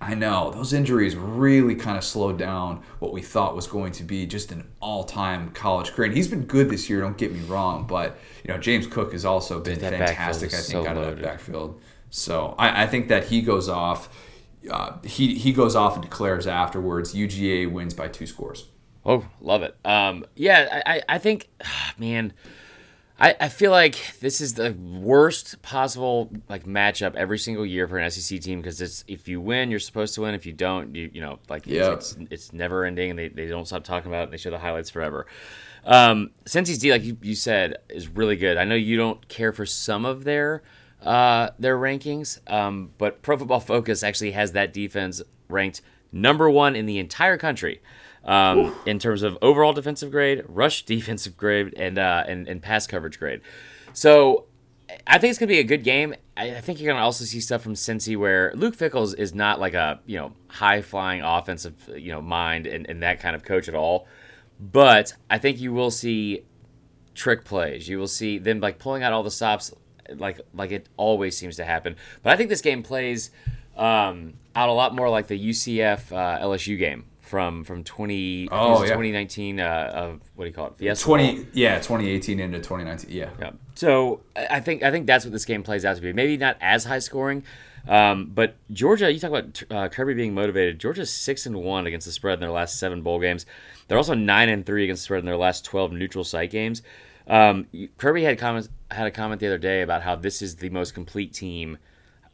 I know those injuries really kind of slowed down what we thought was going to be just an all-time college career. And he's been good this year. Don't get me wrong, but you know James Cook has also been fantastic. I think so out loaded. of that backfield. So I, I think that he goes off. Uh, he he goes off and declares afterwards. UGA wins by two scores. Oh, love it. Um, yeah, I, I think, [SIGHS] man, I, I feel like this is the worst possible like matchup every single year for an SEC team because it's if you win you're supposed to win if you don't you you know like yep. it's, it's, it's never ending and they, they don't stop talking about it they show the highlights forever. Um, Cincy's D like you, you said is really good. I know you don't care for some of their uh, their rankings, um, but Pro Football Focus actually has that defense ranked number one in the entire country um, in terms of overall defensive grade, rush [LAUGHS] defensive grade, and uh, and, and pass coverage grade. So I think it's gonna be a good game. I, think you're gonna also see stuff from Cincy where Luke Fickell's is not like a you know high flying offensive you know mind and, and that kind of coach at all. But I think you will see trick plays. You will see them like pulling out all the stops like like it always seems to happen. But I think this game plays um, out a lot more like the UCF uh, LSU game from from 20 oh, yeah. 2019 uh, of what do you call it Fiesta? 20 yeah 2018 into 2019 yeah. Yeah. So I think I think that's what this game plays out to be. Maybe not as high scoring um, but Georgia you talk about uh, Kirby being motivated. Georgia's six and one against the spread in their last seven bowl games. They're also nine and three against the spread in their last 12 neutral site games. Um, Kirby had comments had a comment the other day about how this is the most complete team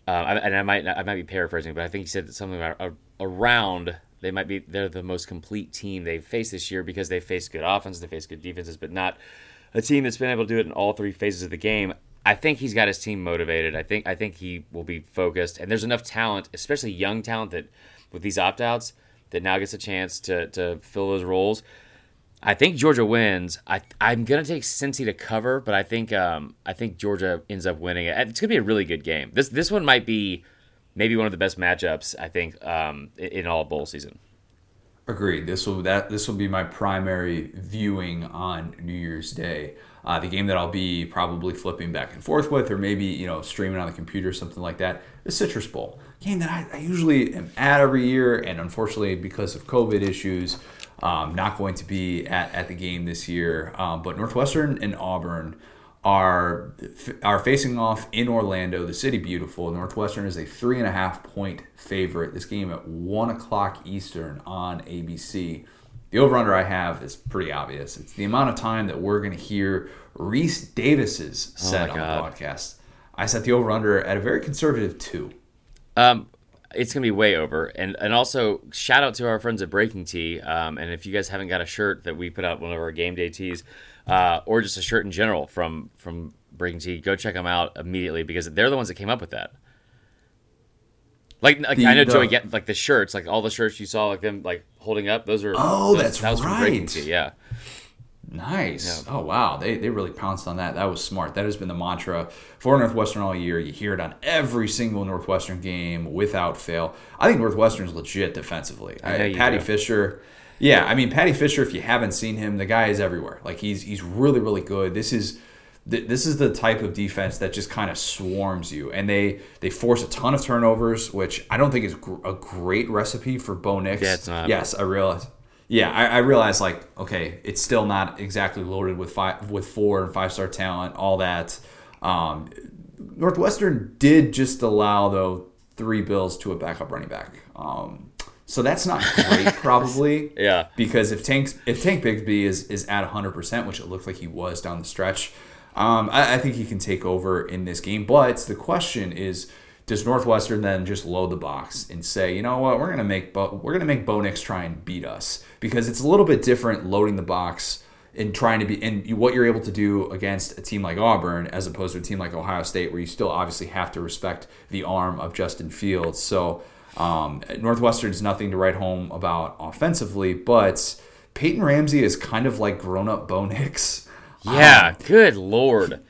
uh, and I might I might be paraphrasing but I think he said something about around they might be they're the most complete team they've faced this year because they faced good offenses, they faced good defenses, but not a team that's been able to do it in all three phases of the game. I think he's got his team motivated. I think I think he will be focused, and there's enough talent, especially young talent, that with these opt outs, that now gets a chance to to fill those roles. I think Georgia wins. I I'm gonna take Cincy to cover, but I think um I think Georgia ends up winning it. It's gonna be a really good game. This this one might be maybe one of the best matchups I think um, in all bowl season. Agreed. This will that this will be my primary viewing on New Year's Day. Uh, the game that I'll be probably flipping back and forth with, or maybe you know streaming on the computer, or something like that. The Citrus Bowl game that I, I usually am at every year, and unfortunately because of COVID issues, um, not going to be at, at the game this year. Um, but Northwestern and Auburn are are facing off in Orlando, the city beautiful. Northwestern is a three and a half point favorite. This game at one o'clock Eastern on ABC. The over under I have is pretty obvious. It's the amount of time that we're going to hear Rece Davis's set oh on the podcast. I set the over under at a very conservative two. Um, it's gonna be way over, and and also shout out to our friends at BreakingT. Um, and if you guys haven't got a shirt that we put out one of our game day tees, uh, or just a shirt in general from from BreakingT, go check them out immediately because they're the ones that came up with that. Like, like the, I know the, Joey get like the shirts, like all the shirts you saw, like them like holding up. Those are oh, those, that's that was right. From Breaking Tea, yeah. Nice. Yeah. Oh wow, they, they really pounced on that. That was smart. That has been the mantra for Northwestern all year. You hear it on every single Northwestern game without fail. I think Northwestern's legit defensively. I, Paddy do. Fisher yeah, I mean Paddy Fisher. If you haven't seen him, the guy is everywhere. Like he's he's really really good. This is this is the type of defense that just kind of swarms you, and they they force a ton of turnovers, which I don't think is a great recipe for Bo Nix. Yeah, it's not. Yes, I realize. Yeah, I, I realize like okay, it's still not exactly loaded with five with four and five star talent, all that. Um, Northwestern did just allow though three bills to a backup running back. Um, so that's not great, [LAUGHS] probably. yeah. Because if Tank if Tank Bigsby is is at 100, percent which it looked like he was down the stretch, um, I, I, think he can take over in this game. But the question is, does Northwestern then just load the box and say, you know what, we're gonna make Bo, we're gonna make Bo Nix try and beat us because it's a little bit different loading the box and trying to be and what you're able to do against a team like Auburn as opposed to a team like Ohio State where you still obviously have to respect the arm of Justin Fields. So um, Northwestern's nothing to write home about offensively, but Peyton Ramsey is kind of like grown up Bo Nix. Yeah, um, good lord.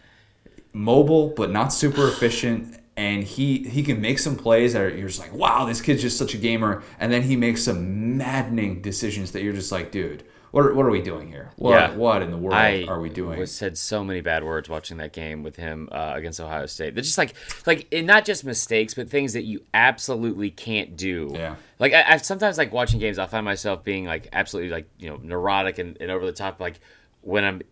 Mobile, but not super efficient. And he he can make some plays that are, you're just like, wow, this kid's just such a gamer. And then he makes some maddening decisions that you're just like, dude, what are, what are we doing here? What, yeah. what in the world I are we doing? I said so many bad words watching that game with him uh, against Ohio State. They're just like like not just mistakes, but things that you absolutely can't do. Yeah. Like I, I sometimes like watching games, I find myself being like absolutely like you know neurotic and, and over the top. Like when I'm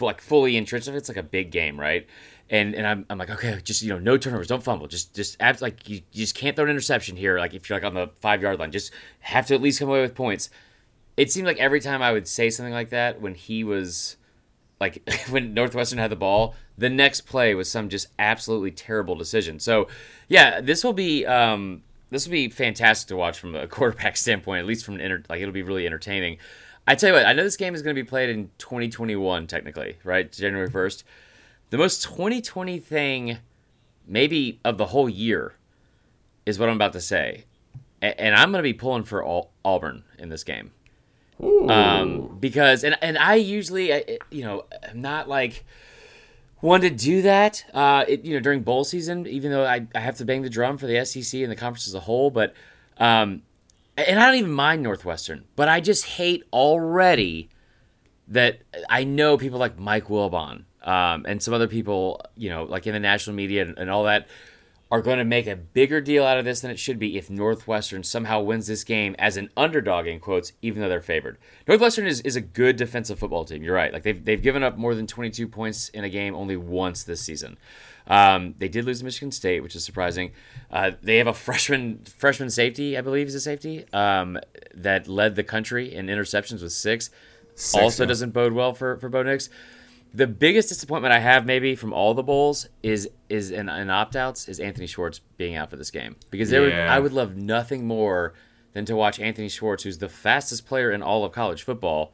like fully entrenched, if it's like a big game, right? And, and I'm, I'm like okay just you know no turnovers don't fumble just just abs- like you, you just can't throw an interception here like if you're like on the five yard line just have to at least come away with points it seemed like every time I would say something like that when he was like [LAUGHS] when Northwestern had the ball, the next play was some just absolutely terrible decision. So, yeah, this will be um, this will be fantastic to watch from a [LAUGHS] quarterback standpoint, at least from an inter- like it'll be really entertaining. I tell you what, I know this game is going to be played in 2021 technically, right? January 1st. The most 2020 thing maybe of the whole year is what I'm about to say. And I'm going to be pulling for Auburn in this game. Um, because and and I usually you know I'm not like one to do that. Uh, it, you know during bowl season, even though I, I have to bang the drum for the SEC and the conference as a whole, but um, and I don't even mind Northwestern, but I just hate already that I know people like Mike Wilbon um, and some other people, you know, like in the national media and, and all that, are going to make a bigger deal out of this than it should be if Northwestern somehow wins this game as an underdog in quotes, even though they're favored. Northwestern is, is a good defensive football team. You're right. Like they've, they've given up more than 22 points in a game only once this season. Um, they did lose to Michigan State, which is surprising. Uh, they have a freshman freshman safety, I believe, is a safety um, that led the country in interceptions with six. six also yeah. doesn't bode well for for Bo Nix. The biggest disappointment I have maybe from all the bowls is is in, in opt outs is Anthony Schwartz being out for this game because yeah. would, I would love nothing more than to watch Anthony Schwartz, who's the fastest player in all of college football,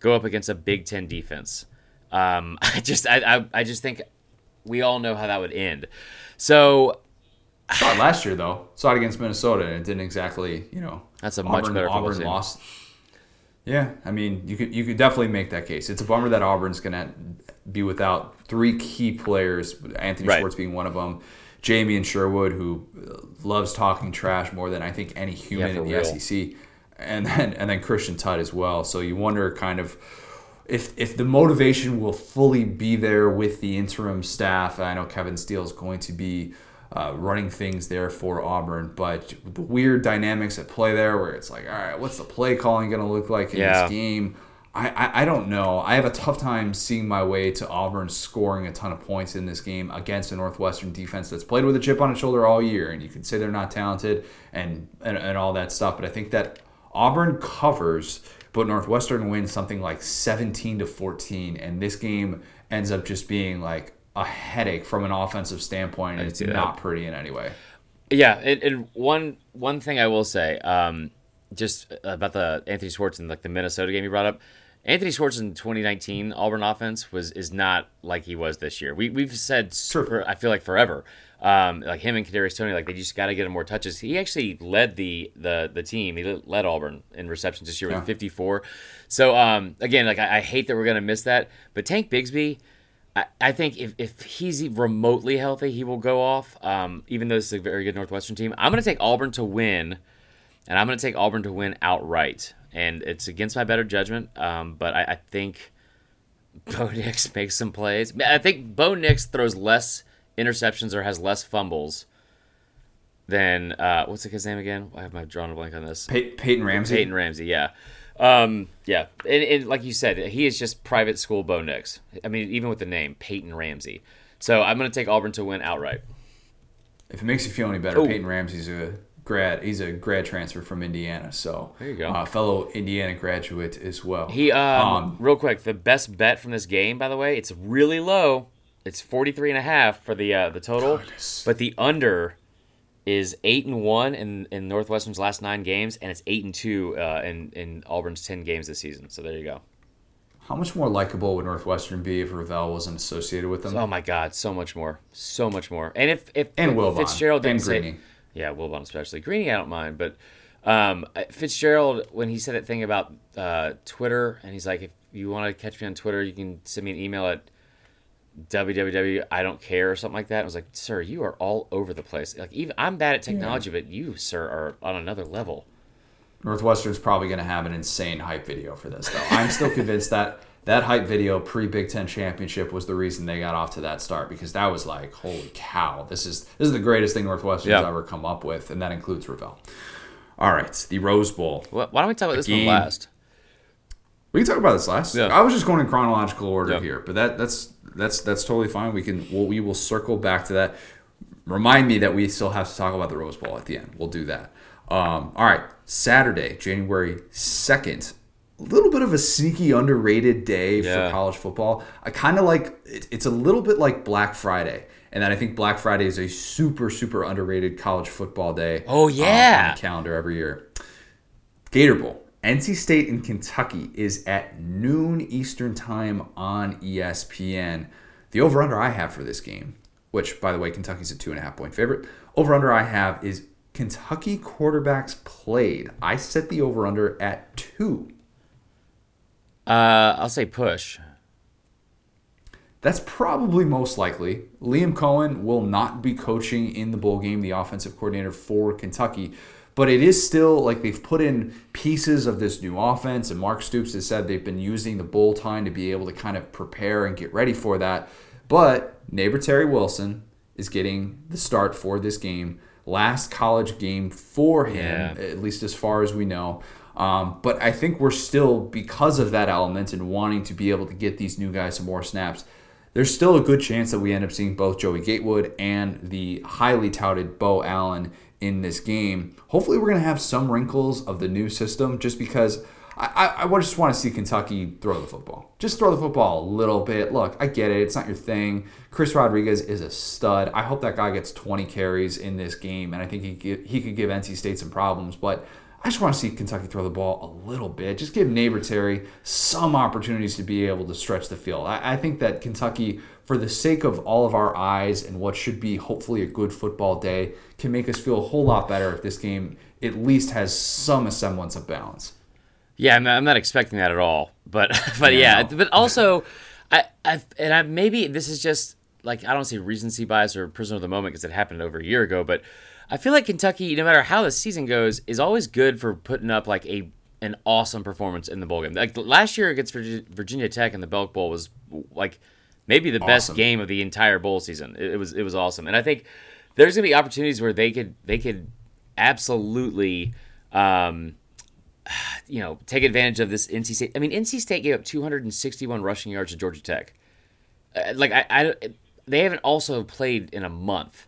go up against a Big Ten defense. Um, [LAUGHS] I just I, I, I just think we all know how that would end. So saw it last year though. Saw it against Minnesota, and it didn't exactly, you know. That's a Auburn, much better Auburn team. lost. Yeah, I mean, you could you could definitely make that case. It's a bummer that Auburn's going to be without three key players, Anthony right. Schwartz being one of them, Jamien Sherwood, who uh, loves talking trash more than I think any human yeah, in the real. SEC, and then and then Christian Tutt as well. So you wonder kind of if if the motivation will fully be there with the interim staff. I know Kevin Steele is going to be uh, running things there for Auburn. But the weird dynamics at play there, where it's like, all right, what's the play calling going to look like in yeah. this game? I, I, I, don't know. I have a tough time seeing my way to Auburn scoring a ton of points in this game against a Northwestern defense that's played with a chip on its shoulder all year. And you can say they're not talented and, and, and all that stuff. But I think that Auburn covers, but Northwestern wins something like 17 to 14. And this game ends up just being like a headache from an offensive standpoint. And it's not pretty in any way. Yeah, and, and, one one thing I will say, um, just about the Anthony Schwartz and like the Minnesota game you brought up. Anthony Schwartz in 2019 Auburn offense was is not like he was this year. We we've said super, I feel like forever. Um, like him and Kadarius Toney, like they just got to get him more touches. He actually led the the the team. He led Auburn in receptions this year yeah. with 54. So um, again, like I, I hate that we're gonna miss that, but Tank Bigsby I, I think if, if he's remotely healthy, he will go off. Um, even though this is a very good Northwestern team, I'm going to take Auburn to win, and I'm going to take Auburn to win outright. And it's against my better judgment, um, but I, I think [LAUGHS] Bo Nix makes some plays. I think Bo Nix throws less interceptions or has less fumbles than uh, what's kid's name again? I have my drawn a blank on this. Pey- Peyton Ramsey. Peyton Ramsey, yeah. Um, yeah, and, and, like you said, he is just private school Bo Nix. I mean, even with the name Peyton Ramsey. So I'm going to take Auburn to win outright. If it makes you feel any better, Ooh. Peyton Ramsey's a grad. He's a grad transfer from Indiana, so there you go. Uh, fellow Indiana graduate as well. He um, um, real quick, the best bet from this game, by the way, it's really low. It's 43 and a half for the uh, the total, goodness. but the under is eight and one in, in Northwestern's last nine games, and it's eight and two uh, in in Auburn's ten games this season. So there you go. How much more likable would Northwestern be if Ravel wasn't associated with them? Oh my God, so much more, so much more. And if if, and if Wilbon, Fitzgerald didn't and say, yeah, Wilbon especially Greeny, I don't mind, but um, Fitzgerald when he said that thing about uh, Twitter, and he's like, if you want to catch me on Twitter, you can send me an email at www I don't care or something like that. I was like, sir, you are all over the place. Like even I'm bad at technology, yeah. but you, sir, are on another level. Northwestern's probably going to have an insane hype video for this, though. I'm still convinced that that hype video pre Big Ten championship was the reason they got off to that start because that was like, holy cow, this is this is the greatest thing Northwestern's yep. ever come up with, and that includes Ravel. All right, the Rose Bowl. Why don't we talk about this one last? We can talk about this last. Yeah. I was just going in chronological order yep. here, but that that's that's that's totally fine. We can we'll, we will circle back to that. Remind me that we still have to talk about the Rose Bowl at the end. We'll do that. Um, all right, Saturday, January second, A little bit of a sneaky underrated day yeah. for college football. I kind of like it, it's a little bit like Black Friday. And then I think Black Friday is a super, super underrated college football day. Oh, yeah. Um, on the calendar every year. Gator Bowl. NC State and Kentucky is at noon Eastern Time on ESPN. The over under I have for this game, which, by the way, Kentucky's a two and a half point favorite. Over under I have is Kentucky quarterbacks played. I set the over under at two. Uh, I'll say push. That's probably most likely. Liam Coen will not be coaching in the bowl game, the offensive coordinator for Kentucky. But it is still like they've put in pieces of this new offense, and Mark Stoops has said they've been using the bowl time to be able to kind of prepare and get ready for that. But neighbor Terry Wilson is getting the start for this game. Last college game for him, yeah. at least as far as we know. Um, but I think we're still, because of that element and wanting to be able to get these new guys some more snaps, there's still a good chance that we end up seeing both Joey Gatewood and the highly touted Beau Allen in this game. Hopefully, we're going to have some wrinkles of the new system just because I, I, I just want to see Kentucky throw the football. Just throw the football a little bit. Look, I get it. It's not your thing. Chris Rodriguez is a stud. I hope that guy gets 20 carries in this game, and I think he, he could give NC State some problems. But I just want to see Kentucky throw the ball a little bit. Just give Neighbor Terry some opportunities to be able to stretch the field. I, I, think that Kentucky, for the sake of all of our eyes and what should be hopefully a good football day, can make us feel a whole lot better if this game at least has some semblance of balance. Yeah, I'm not, I'm not expecting that at all. But [LAUGHS] but yeah, yeah but also, I, I and I maybe this is just like I don't say recency bias or prisoner of the moment because it happened over a year ago, but I feel like Kentucky, no matter how the season goes, is always good for putting up like a an awesome performance in the bowl game. Like last year against Virginia Tech in the Belk Bowl was like maybe the awesome. best game of the entire bowl season. It, it, was it was awesome, and I think there's gonna be opportunities where they could they could absolutely. Um, [SIGHS] you know, take advantage of this NC State. I mean, NC State gave up 261 rushing yards to Georgia Tech. Uh, like I, I, they haven't also played in a month.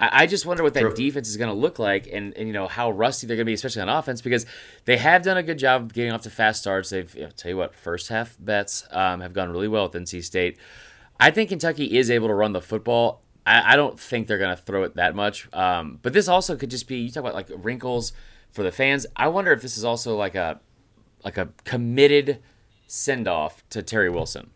I, I just wonder what that True. defense is going to look like, and, and you know how rusty they're going to be, especially on offense, because they have done a good job of getting off to fast starts. They've tell you what, first half bets um, have gone really well with NC State. I think Kentucky is able to run the football. I, I don't think they're going to throw it that much, um, but this also could just be you talk about like wrinkles for the fans. I wonder if this is also like a like a committed send off to Terry Wilson.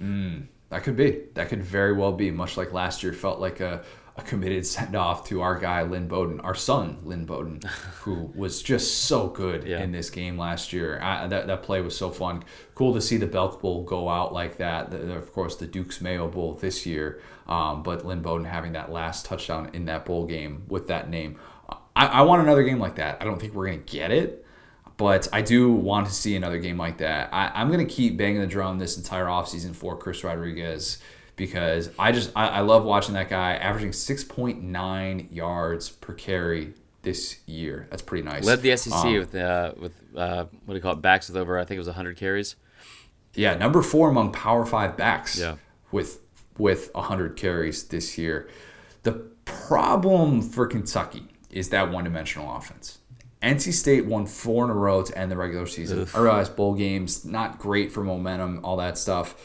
Mm, that could be. That could very well be. Much like last year felt like a a committed send off to our guy Lynn Bowden, our son Lynn Bowden, [LAUGHS] who was just so good yeah. in this game last year. I, that that play was so fun. Cool to see the Belk Bowl go out like that. The, of course, the Duke's Mayo Bowl this year, um, but Lynn Bowden having that last touchdown in that bowl game with that name. I, I want another game like that. I don't think we're gonna get it. But I do want to see another game like that. I, I'm going to keep banging the drum this entire offseason for Chris Rodriguez because I just I, I love watching that guy averaging 6.9 yards per carry this year. That's pretty nice. Led the SEC um, with uh, with uh, what do you call it? Backs with over I think it was 100 carries. Yeah, number four among Power Five backs. Yeah. with with 100 carries this year. The problem for Kentucky is that one-dimensional offense. NC State won four in a row to end the regular season. Ugh. I realize bowl games not great for momentum, all that stuff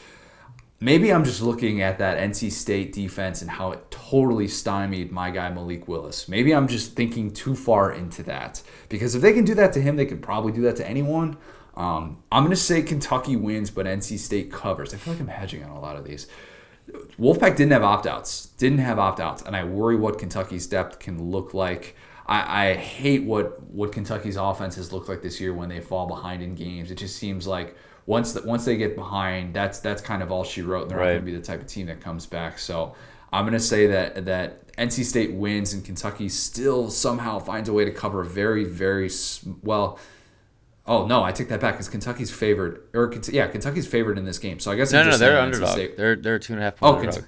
maybe I'm just looking at that NC State defense and how it totally stymied my guy Malik Willis. Maybe I'm just thinking too far into that because if they can do that to him, they could probably do that to anyone. Um, I'm going to say Kentucky wins, but NC State covers. I feel like I'm hedging on a lot of these. Wolfpack didn't have opt outs, didn't have opt outs, and I worry what Kentucky's depth can look like. I, I hate what what Kentucky's offense has looked like this year when they fall behind in games. It just seems like once that once they get behind, that's that's kind of all she wrote. They're right. not going to be the type of team that comes back. So I'm going to say that that NC State wins and Kentucky still somehow finds a way to cover a very very well. Oh no, I take that back because Kentucky's favored, or yeah, Kentucky's favored in this game. So I guess no, no, they're underdog. They're they're two and a half oh, point oh, underdog.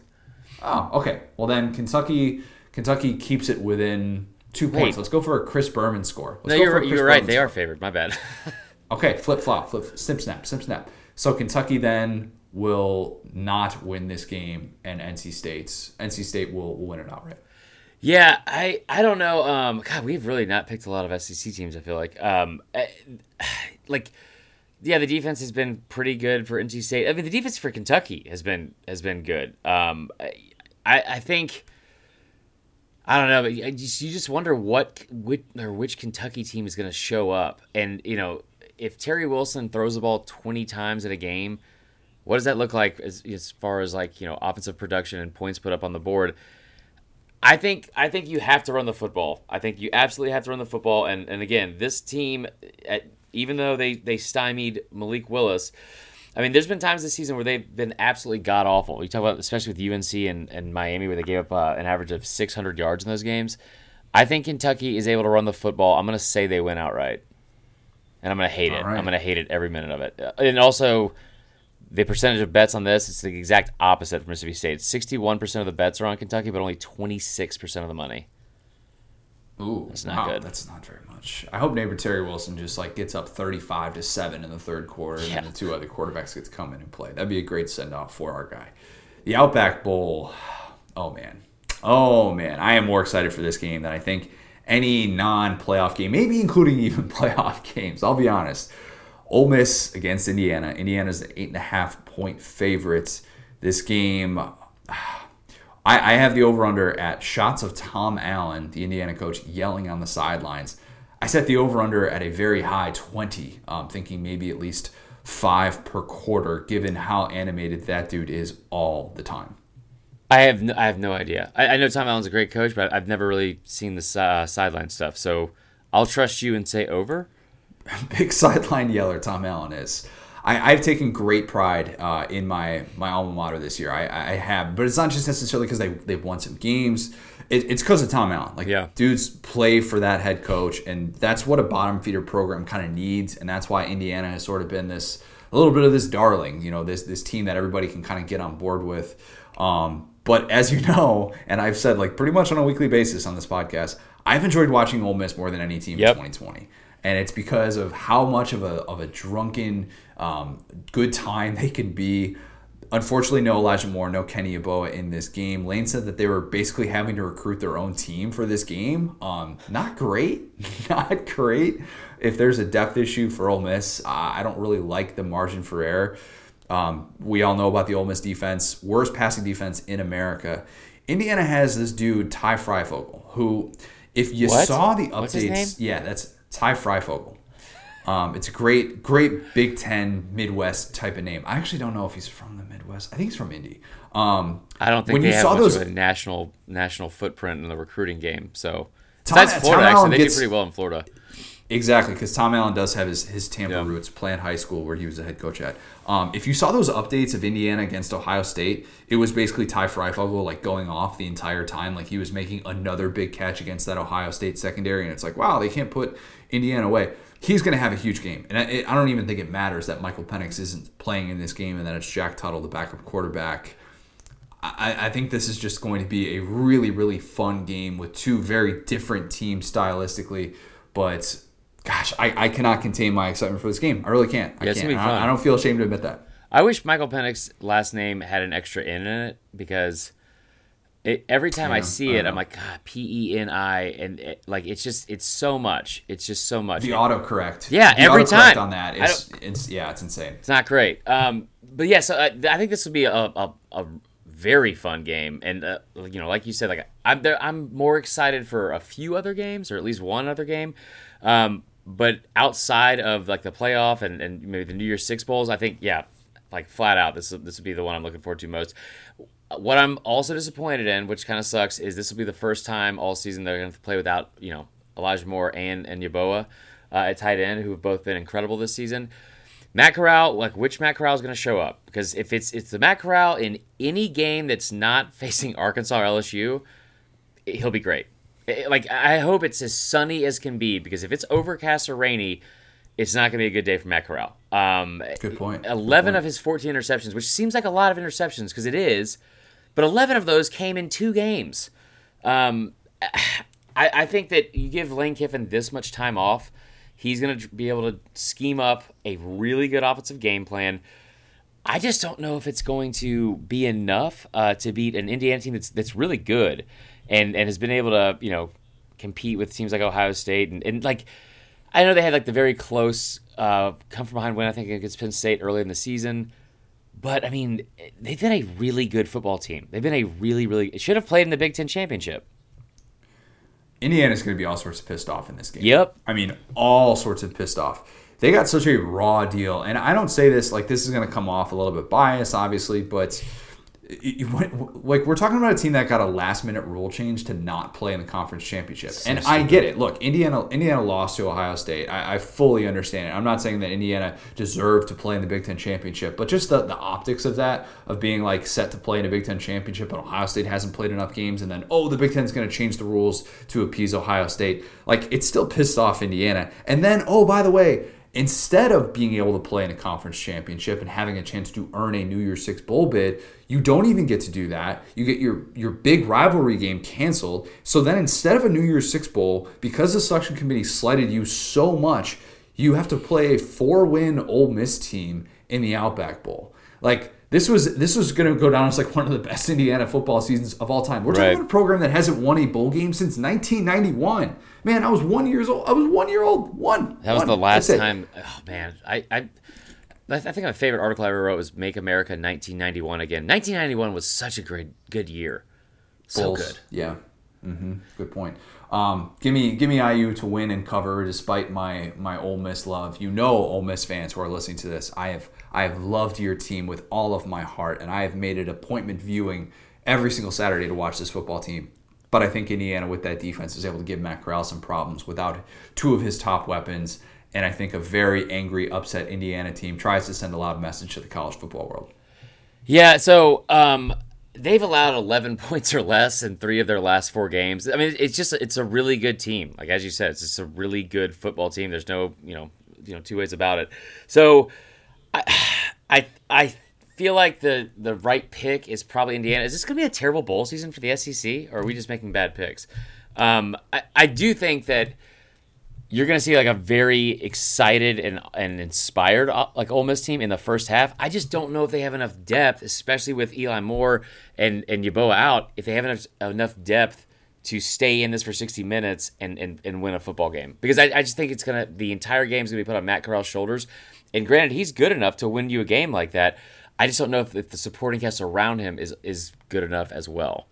oh, okay. Well then, Kentucky Kentucky keeps it within two points. Hey. Let's go for a Chris Berman score. Let's no, you're, you're right. They are favored. My bad. [LAUGHS] Okay, flip flop, flip, snip snap, snip snap. So Kentucky then will not win this game, and NC State's NC State will, will win it outright. Yeah, I I don't know. Um, God, we've really not picked a lot of SEC teams. I feel like, um, I, [SIGHS] like yeah, the defense has been pretty good for NC State. I mean, the defense for Kentucky has been has been good. Um, I I think I don't know, but you just, you just wonder what which or which Kentucky team is going to show up, and you know if Terry Wilson throws the ball twenty times in a game, what does that look like as as far as like you know offensive production and points put up on the board? I think I think you have to run the football. I think you absolutely have to run the football. And and again, this team, at, even though they they stymied Malik Willis, I mean, there's been times this season where they've been absolutely god awful. You talk about especially with UNC and, and Miami, where they gave up uh, an average of 600 yards in those games. I think Kentucky is able to run the football. I'm going to say they win outright, and I'm going to hate All it. Right. I'm going to hate it every minute of it. Uh, and also, the percentage of bets on this is the exact opposite from Mississippi State. 61% of the bets are on Kentucky, but only 26% of the money. Ooh, that's not wow, good. That's not very much. I hope neighbor Terry Wilson just like gets up 35 to 7 in the third quarter yeah. and the two other quarterbacks get to come in and play. That'd be a great send off for our guy. The Outback Bowl. [SIGHS] Oh man. Oh man, I am more excited for this game than I think any non-playoff game, maybe including even [LAUGHS] playoff games. I'll be honest. Ole Miss against Indiana. Indiana's the eight and a half point favorites. This game, [SIGHS] I, I have the over under at shots of Tom Allen, the Indiana coach, yelling on the sidelines. I set the over under at a very high 20, um, thinking maybe at least five per quarter, given how animated that dude is all the time. I have no, I have no idea. I, I know Tom Allen's a great coach, but I've never really seen the uh, sideline stuff. So I'll trust you and say over. [LAUGHS] big sideline yeller Tom Allen is. I, have taken great pride uh, in my my alma mater this year. I, I have, but it's not just necessarily because they they've won some games. It, it's because of Tom Allen. Like, yeah. dudes play for that head coach, and that's what a bottom feeder program kind of needs, and that's why Indiana has sort of been this a little bit of this darling. You know, this this team that everybody can kind of get on board with. Um, but as you [LAUGHS] know, and I've said like pretty much on a weekly basis on this podcast, I've enjoyed watching Ole Miss more than any team yep. in 2020 and it's because of how much of a, of a drunken um, good time they can be. Unfortunately, no Elijah Moore, no Kenny Yeboah in this game. Lane said that they were basically having to recruit their own team for this game. Um, not great, [LAUGHS] not great. If there's a depth issue for Ole Miss, uh, I don't really like the margin for error. Um, we all know about the Ole Miss defense, worst passing defense in America. Indiana has this dude Ty Fryfogle, who, if you what? saw the updates, yeah, that's Ty Fryfogle. Um, it's a great, great Big Ten Midwest type of name. I actually don't know if he's from the Midwest. I think he's from Indy. Um, I don't think when they you have saw much those, of a national national footprint in the recruiting game. So besides Florida, Tom actually, they gets, do pretty well in Florida. Exactly, because Tom Allen does have his, his Tampa yeah. roots, playing high school where he was a head coach at. Um, if you saw those updates of Indiana against Ohio State, it was basically Ty Fryfogle like going off the entire time, like he was making another big catch against that Ohio State secondary, and it's like, wow, they can't put Indiana away. He's going to have a huge game, and I, I, don't even think it matters that Michael Penix isn't playing in this game, and that it's Jack Tuttle, the backup quarterback. I, I think this is just going to be a really, really fun game with two very different teams stylistically, but gosh, I, I cannot contain my excitement for this game. I really can't. I yeah, can't. I, I, don't feel ashamed to admit that. I wish Michael Penix's last name had an extra N in it because it, every time yeah, I see it, I'm like, God, P E N I, and it, like it's just it's so much. It's just so much. The autocorrect. Yeah, the every time on that is it's yeah, it's insane. It's not great. Um, but yeah, so I, uh, I think this would be a, a, a very fun game, and uh, you know, like you said, like I'm there, I'm more excited for a few other games or at least one other game. Um, but outside of like the playoff and, and maybe the New Year's Six bowls, I think yeah, like flat out, this this would be the one I'm looking forward to most. What I'm also disappointed in, which kind of sucks, is this will be the first time all season they're going to play without you know Elijah Moore and and Yeboah uh, at tight end, who have both been incredible this season. Matt Corral, like which Matt Corral is going to show up? Because if it's it's the Matt Corral in any game that's not [LAUGHS] facing Arkansas or LSU, he'll be great. Eh, like I hope it's as sunny as can be because if it's overcast or rainy, it's not going to be a good day for Matt Corral. Um, good point. Eleven good point. of his fourteen interceptions, which seems like a lot of interceptions because it is, but eleven of those came in two games. Um, [SIGHS] I, I think that you give Lane Kiffin this much time off, he's going to be able to scheme up a really good offensive game plan. I just don't know if it's going to be enough uh, to beat an Indiana team that's that's really good and and has been able to you know compete with teams like Ohio State and, and like I know they had like the very close uh, come from behind win. I think against Penn State early in the season. But I mean, they've been a really good football team. They've been a really, really should have played in the Big Ten championship. Indiana's going to be all sorts of pissed off in this game. Yep. I mean, all sorts of pissed off. They got such a raw deal, and I don't say this like this is going to come off a little bit biased, obviously, but like we're talking about a team that got a last minute rule change to not play in the conference championship. So and i get it. Look indiana indiana lost to ohio state. I, I, fully understand it. I'm not saying that indiana deserved to play in the big ten championship but just the, the optics of that of being like set to play in a big ten championship and ohio state hasn't played enough games and then oh the big ten's going to change the rules to appease ohio state. Like it's still pissed off indiana. And then oh by the way instead of being able to play in a conference championship and having a chance to earn a New Year's Six bowl bid, you don't even get to do that. You get your your big rivalry game canceled. So then instead of a New Year's Six bowl, because the selection committee slighted you so much, you have to play a four-win Ole Miss team in the Outback Bowl. Like this was this was going to go down as like one of the best Indiana football seasons of all time. We're talking about a program that hasn't won a bowl game since 1991. Man, I was one years old. I was one year old. One. That was one. the last time. Oh man, I, I I think my favorite article I ever wrote was "Make America 1991 Again." 1991 was such a great good year. So Bulls. good. Yeah. Mm-hmm. Good point. Um, give me give me IU to win and cover despite my my Ole Miss love. You know, Ole Miss fans who are listening to this, I have I have loved your team with all of my heart, and I have made it appointment viewing every single Saturday to watch this football team. But I think Indiana, with that defense, is able to give Matt Corral some problems without two of his top weapons. And I think a very angry, upset Indiana team tries to send a loud message to the college football world. Yeah, so um, they've allowed 11 [LAUGHS] points or less in three of their last four games. I mean, it's just it's a really good team. Like as you said, it's just a really good football team. There's no you know you know two ways about it. So I [SIGHS] I I feel like the the right pick is probably Indiana. Is this going to be a terrible bowl season for the SEC, or are we just making bad picks? Um, I, I do think that you're going to see like a very excited and, and inspired uh, like Ole Miss team in the first half. I just don't know if they have enough depth, especially with Eli Moore and and Yeboah out. If they have enough enough depth to stay in this for 60 minutes and and, and win a football game, because I, I just think it's gonna the entire game is gonna be put on Matt Corral's shoulders. And granted, he's good enough to win you a game like that. I just don't know if, if the supporting cast around him is is good enough as well.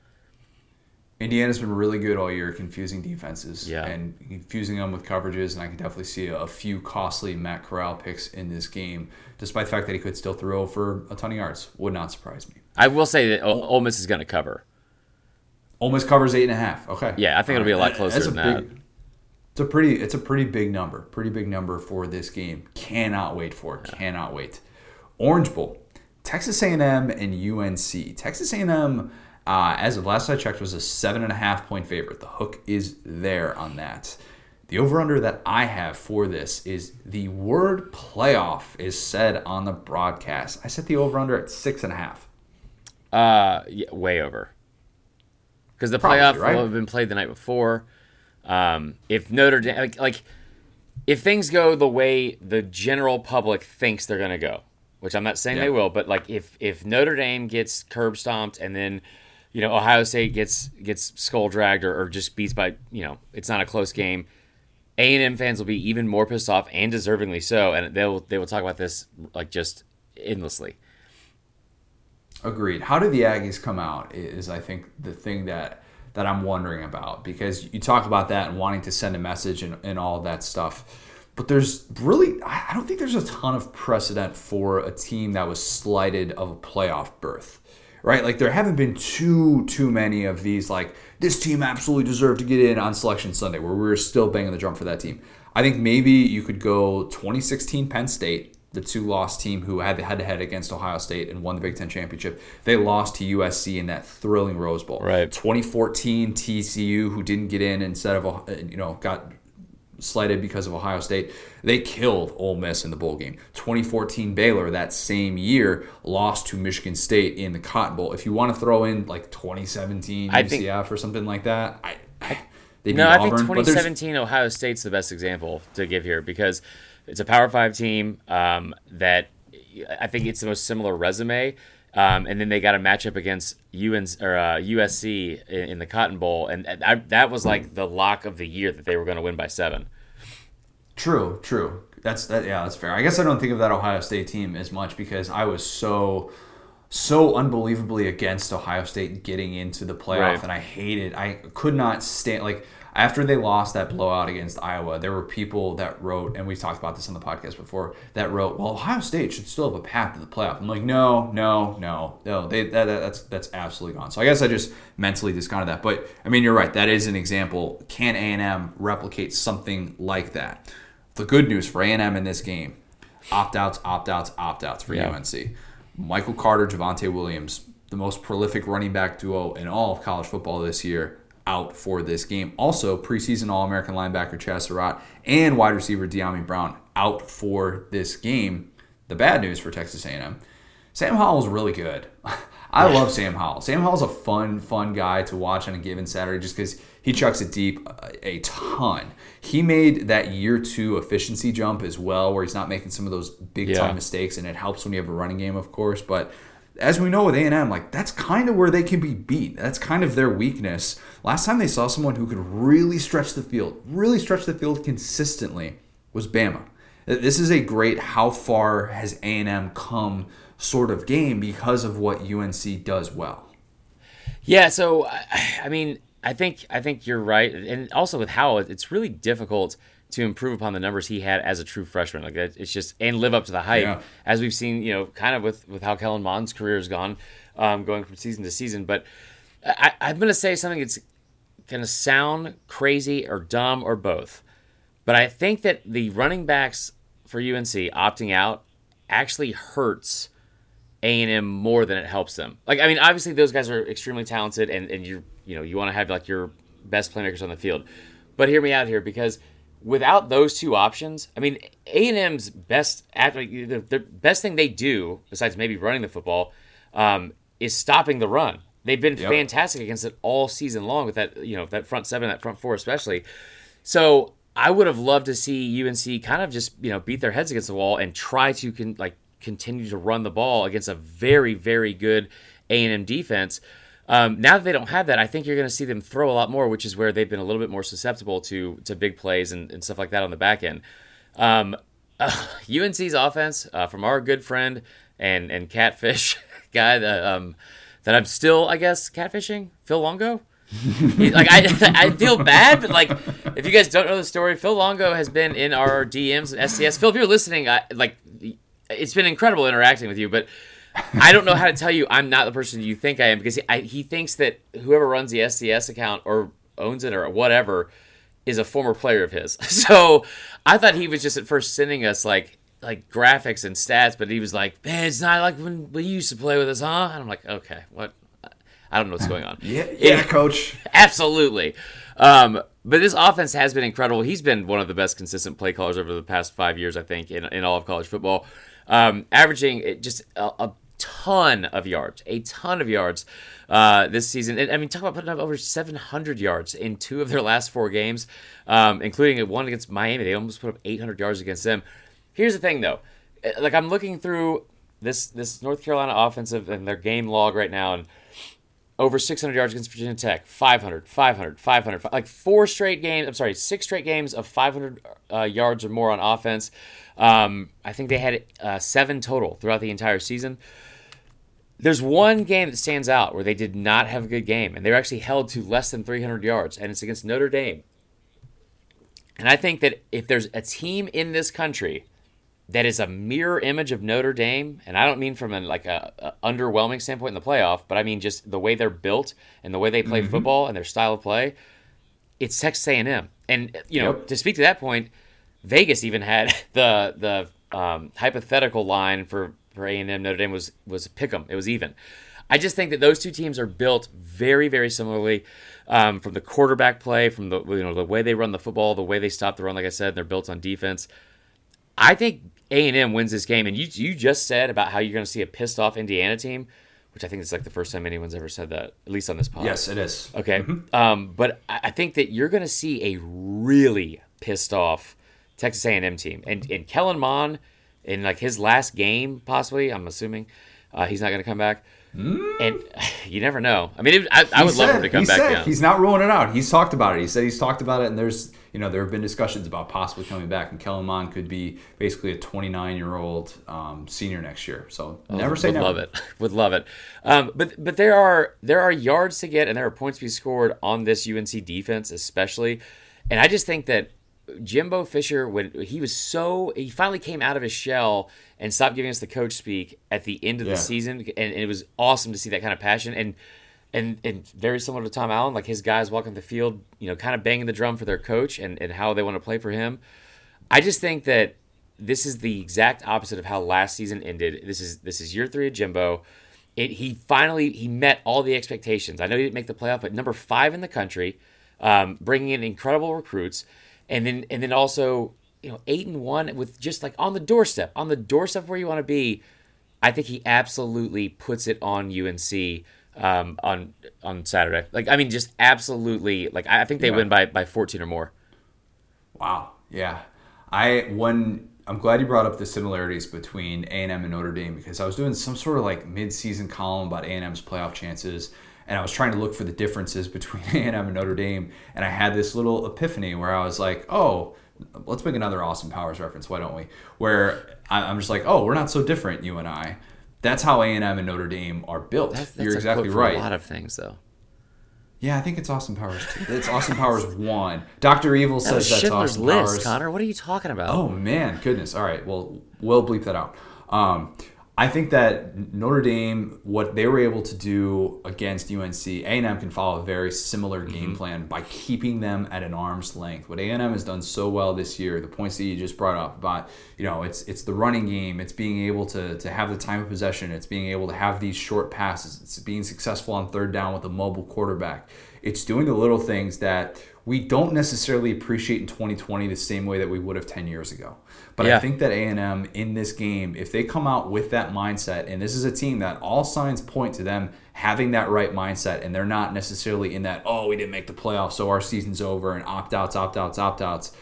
Indiana's been really good all year confusing defenses yeah. and confusing them with coverages, and I can definitely see a, a, few costly Matt Corral picks in this game, despite the fact that he could still throw for a ton of yards. Would not surprise me. I will say that o- Ole Miss is going to cover. Ole Miss covers eight and a half. Okay. Yeah, I think it'll be a lot closer than that. It's a pretty, it's a pretty big number, pretty big number for this game. Cannot wait for it. Cannot wait. Orange Bowl, Texas A&M and UNC. Texas A&M uh, as of last I checked, was a seven and a half point favorite. The hook is there on that. The over under that I have for this is the word playoff is said on the broadcast. I set the over under at six and a half. Uh, yeah, way over. Because the Probably, playoff right? will have been played the night before. Um, if Notre Dame, like, like, if things go the way the general public thinks they're going to go, which I'm not saying yeah. they will, but like if if Notre Dame gets curb stomped and then you know Ohio State gets gets skull dragged or, or just beats by you know it's not a close game. A and M fans will be even more pissed off and deservingly so, and they'll they will talk about this like just endlessly. Agreed. How do the Aggies come out? Is I think the thing that that I'm wondering about because you talk about that and wanting to send a message and, and all that stuff. But there's really, I don't think there's a ton of precedent for a team that was slighted of a playoff berth right? Like there haven't been too too many of these like this team absolutely deserved to get in on selection Sunday where we were still banging the drum for that team. I think maybe you could go 2016 Penn State, the two lost team who had the head to head against Ohio State and won the Big Ten championship. They lost to USC in that thrilling Rose Bowl. Right. 2014 TCU who didn't get in instead of uh, you know got slighted because of Ohio State. They killed Ole Miss in the bowl game. 2014 Baylor that same year lost to Michigan State in the Cotton Bowl. If you want to throw in like 2017 I UCF think, or something like that, I, I no, I think 2017 Ohio State's the best example to give here because it's a Power Five team um, that I think it's the most similar resume. Um, and then they got a matchup against UNC, or, uh, USC in, in, the Cotton Bowl, and I, that was like the lock of the year that they were going to win by seven. True, true. That's that. Yeah, that's fair. I guess I don't think of that Ohio State team as much because I was so so unbelievably against Ohio State getting into the playoff, right. and I hated. I could not stand like after they lost that blowout against Iowa, there were people that wrote, and we talked about this on the podcast before, that wrote, "Well, Ohio State should still have a path to the playoff." I'm like, no, no, no, no. They that, that's that's absolutely gone. So I guess I just mentally discounted that. But I mean, you're right. That is an example. Can A and M replicate something like that? The good news for A and M in this game: opt outs, opt outs, opt outs for yeah. UNC. Michael Carter, Javonte Williams, the most prolific running back duo in all of college football this year out for this game. Also, preseason All American linebacker Chazz Surratt and wide receiver Dyami Brown out for this game. The bad news for Texas A&M, Sam Howell is really good. [LAUGHS] I love Sam Howell. Sam Howell's a fun, fun guy to watch on a given Saturday just because he chucks it deep uh, a ton. He made that year two efficiency jump as well, where he's not making some of those big time mistakes, and it helps when you have a running game, of course. But as we know with A&M, like that's kind of where they can be beat. That's kind of their weakness. Last time they saw someone who could really stretch the field, really stretch the field consistently was Bama. This is a great how far has A&M come sort of game because of what UNC does well. Yeah, so I mean, I think I think you're right, and also with Howell, it's really difficult to improve upon the numbers he had as a true freshman. Like it's just and live up to the hype, yeah. as we've seen, you know, kind of with with how Kellen Mond's career has gone, um, going from season to season. But I, I'm going to say something that's going to sound crazy or dumb or both, but I think that the running backs for UNC opting out actually hurts A&M more than it helps them. Like I mean, obviously those guys are extremely talented, and and you you know you want to have like your best playmakers on the field. But hear me out here because without those two options, I mean, A and M's best the best thing they do besides maybe running the football um, is stopping the run. They've been yep. fantastic against it all season long with that you know that front seven, that front four especially. So I would have loved to see UNC kind of just you know beat their heads against the wall and try to con- like continue to run the ball against a very very good A and M defense. Um, now that they don't have that, I think you're going to see them throw a lot more, which is where they've been a little bit more susceptible to to big plays and, and stuff like that on the back end. Um, [LAUGHS] uh, UNC's offense uh, from our good friend and and catfish [LAUGHS] guy that um, that I'm still, I guess, catfishing Phil Longo. like I, [LAUGHS] I feel bad, but like if you guys don't know the story, Phil Longo has been in our DMs and SDS. Phil, if you're listening, I, like it's been incredible interacting with you, but I don't know how to tell you I'm not the person you think I am because he, I, he thinks that whoever runs the SDS account or owns it or whatever is a former player of his. [LAUGHS] So I thought he was just at first sending us like like graphics and stats, but he was like, "Man, it's not like when we used to play with us, huh?" And I'm like, "Okay, what? I don't know what's going on." [LAUGHS] yeah, yeah, [LAUGHS] coach. Absolutely. Um, but this offense has been incredible. He's been one of the best consistent play callers over the past five years, I think, in, in all of college football, um, averaging just a, a ton of yards, a ton of yards uh, this season. And, I mean, talk about putting up over 700 yards in two of their last four games, um, including one against Miami. They almost put up 800 yards against them. Here's the thing, though. Uh, like I'm looking through this this North Carolina offensive and their game log right now, and over 600 yards against Virginia Tech, 500, 500, 500, like four straight games. I'm sorry, six straight games of 500 uh, yards or more on offense. Um, I think they had uh, seven total throughout the entire season. There's one game that stands out where they did not have a good game, and they were actually held to less than 300 yards, and it's against Notre Dame. And I think that if there's a team in this country that is a mirror image of Notre Dame, and I don't mean from a, like a, a underwhelming standpoint in the playoff, but I mean just the way they're built and the way they play mm-hmm. football and their style of play, it's Texas A&M. And you know, yep. to speak to that point, Vegas even had [LAUGHS] the the um, hypothetical line for for A and M Notre Dame was was pick 'em. It was even. I just think that those two teams are built very very similarly. Um, from the quarterback play, from the you know the way they run the football, the way they stop the run. Like I said, they're built on defense. I think A and M wins this game, and you you just said about how you're going to see a pissed off Indiana team, which I think is like the first time anyone's ever said that, at least on this podcast. Yes, it is. Okay, mm-hmm. um, but I think that you're going to see a really pissed off Texas A&M team, and and Kellen Mond in like his last game, possibly. I'm assuming uh, he's not going to come back. Mm. And [LAUGHS] you never know. I mean, it, I, I, would said, love him to come back said, He's not ruling it out. He's talked about it. He said he's talked about it, and there's you know there have been discussions about possibly coming back, and Kellen Mond could be basically a 29 year old um, senior next year. So oh, never say would never. Love it. [LAUGHS] would love it. Um, but but there are there are yards to get, and there are points to be scored on this UNC defense, especially. And I just think that Jimbo Fisher, when he was so, he finally came out of his shell and stop giving us the coach speak at the end of yeah. the season, and, it was awesome to see that kind of passion and and and very similar to Tom Allen, like his guys walking the field, you know, kind of banging the drum for their coach and and how they want to play for him. I just think that this is the exact opposite of how last season ended. This is this is year three of Jimbo. It, he finally he met all the expectations. I know he didn't make the playoff, but number five in the country, um, bringing in incredible recruits and then and then also you know eight and one with just like on the doorstep, on the doorstep where you want to be. I think he absolutely puts it on UNC um, on on Saturday. Like I mean, just absolutely. Like I think they yeah. win by by fourteen or more. Wow. Yeah. I when I'm glad you brought up the similarities between A&M and Notre Dame because I was doing some sort of like mid-season column about A&M's playoff chances and I was trying to look for the differences between [LAUGHS] A&M and Notre Dame, and I had this little epiphany where I was like, oh, let's make another Austin Powers reference. Why don't we? Where I'm just like, oh, we're not so different, you and I. That's how A&M and Notre Dame are built. That's, that's You're exactly right. a lot of things, though. Yeah, I think it's Austin Powers. Two. It's Austin Powers [LAUGHS] one. Doctor Evil that says that's Schindler's Austin List, Powers. Connor, what are you talking about? Oh man, goodness. All right, well, we'll bleep that out. Um, I think that Notre Dame, what they were able to do against UNC, A&M can follow a very similar game mm-hmm. plan by keeping them at an arm's length. What A&M has done so well this year, the points that you just brought up about, you know, it's it's the running game, it's being able to to have the time of possession, it's being able to have these short passes, it's being successful on third down with a mobile quarterback. It's doing the little things that we don't necessarily appreciate in 2020 the same way that we would have 10 years ago. But yeah. I think that A&M in this game, if they come out with that mindset, and this is a team that all signs point to them having that right mindset, and they're not necessarily in that, oh, we didn't make the playoffs, so our season's over, and opt-outs, opt-outs, opt-outs.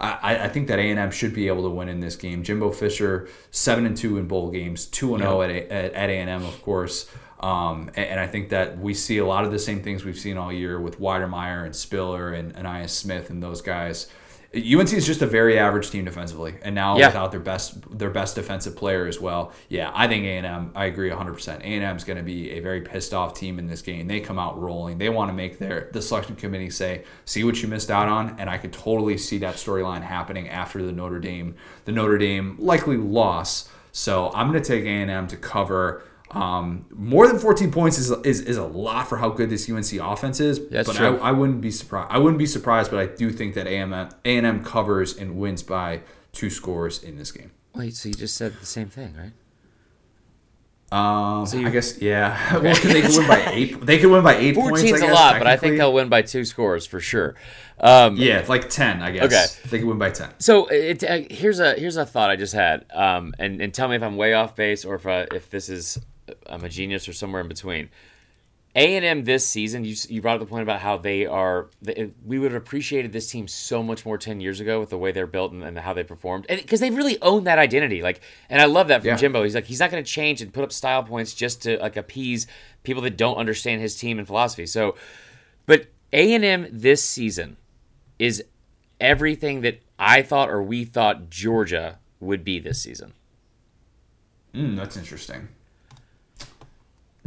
I, I think that A&M should be able to win in this game. Jimbo Fisher, 7 and 2 in bowl games, 2 and 0 at, at A&M, of course. Um, and, and, I think that we see a lot of the same things we've seen all year with Wydermyer and Spiller and, and Smith and those guys. UNC is just a very average team defensively, and now yeah. without their best their best defensive player as well. Yeah, I think A and M. I agree 100. percent A and M is going to be a very pissed off team in this game. They come out rolling. They want to make their the selection committee say, "See what you missed out on," and I could totally see that storyline happening after the Notre Dame the Notre Dame likely loss. So I'm going to take A and M to cover. Um, more than 14 points is, is is a lot for how good this UNC offense is. That's but true. I, I wouldn't be surprised. I wouldn't be surprised, but I do think that A and M covers and wins by two scores in this game. Wait, so you just said the same thing, right? Um, so you, I guess yeah. [LAUGHS] well, they could win by [LAUGHS] eight. They could win by eight 14's points. a lot, but I think they'll win by two scores for sure. Um, yeah, like ten, I guess. Okay, they could win by ten. So it, uh, here's a here's a thought I just had, um, and and tell me if I'm way off base or if uh, if this is I'm a genius or somewhere in between. A and M this season, you, you brought up the point about how they are. They, we would have appreciated this team so much more ten years ago with the way they're built and, and how they performed, because they really own that identity. Like, and I love that from yeah. Jimbo. He's like, he's not going to change and put up style points just to like appease people that don't understand his team and philosophy. So, but A and M this season is everything that I thought or we thought Georgia would be this season. Mm, that's interesting